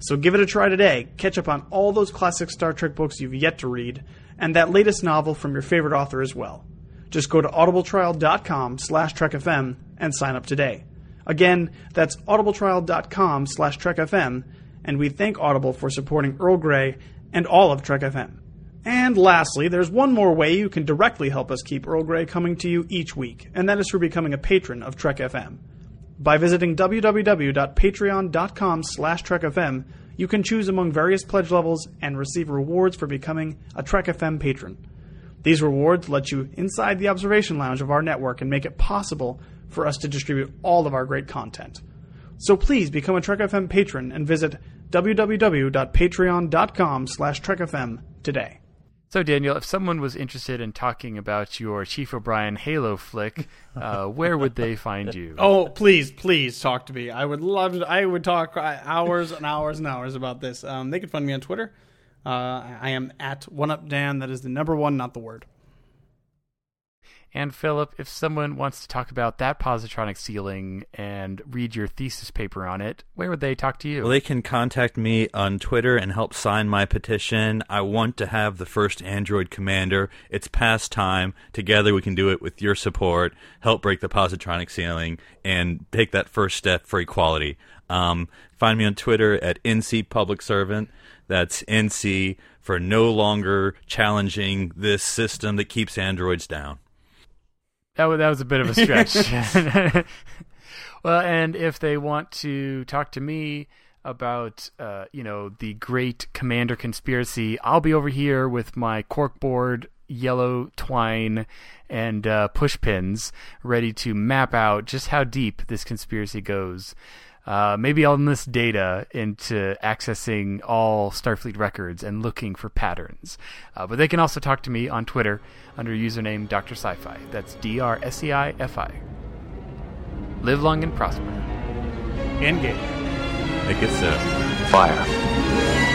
So give it a try today. Catch up on all those classic Star Trek books you've yet to read and that latest novel from your favorite author as well. Just go to audibletrial.com slash trekfm and sign up today. Again, that's audibletrial.com slash trekfm, and we thank Audible for supporting Earl Grey and all of Trek FM. And lastly, there's one more way you can directly help us keep Earl Grey coming to you each week, and that is for becoming a patron of Trek FM. By visiting www.patreon.com slash trekfm, you can choose among various pledge levels and receive rewards for becoming a Trek FM patron. These rewards let you inside the observation lounge of our network and make it possible for us to distribute all of our great content. So please become a Trek FM patron and visit www.patreon.com slash trekfm today. So, Daniel, if someone was interested in talking about your Chief O'Brien Halo flick, uh, (laughs) where would they find you? Oh, please, please talk to me. I would love to. I would talk hours and hours and hours about this. Um, they could find me on Twitter. Uh, I am at one up Dan. That is the number one, not the word. And Phillip, if someone wants to talk about that positronic ceiling and read your thesis paper on it, where would they talk to you? Well, they can contact me on Twitter and help sign my petition. I want to have the first Android commander. It's past time. Together we can do it with your support, help break the positronic ceiling, and take that first step for equality. Um, find me on Twitter at NC Public Servant. That's NC for no longer challenging this system that keeps androids down. That was, that was a bit of a stretch. (laughs) (laughs) well, and if they want to talk to me about, uh, you know, the great Commander conspiracy, I'll be over here with my corkboard, yellow twine, and uh, push pins, ready to map out just how deep this conspiracy goes. Uh, maybe I'll enlist data into accessing all Starfleet records and looking for patterns. Uh, but they can also talk to me on Twitter under username Dr. Sci-Fi. That's D-R-S-E-I-F-I. Live long and prosper. Engage. It gets so. Fire.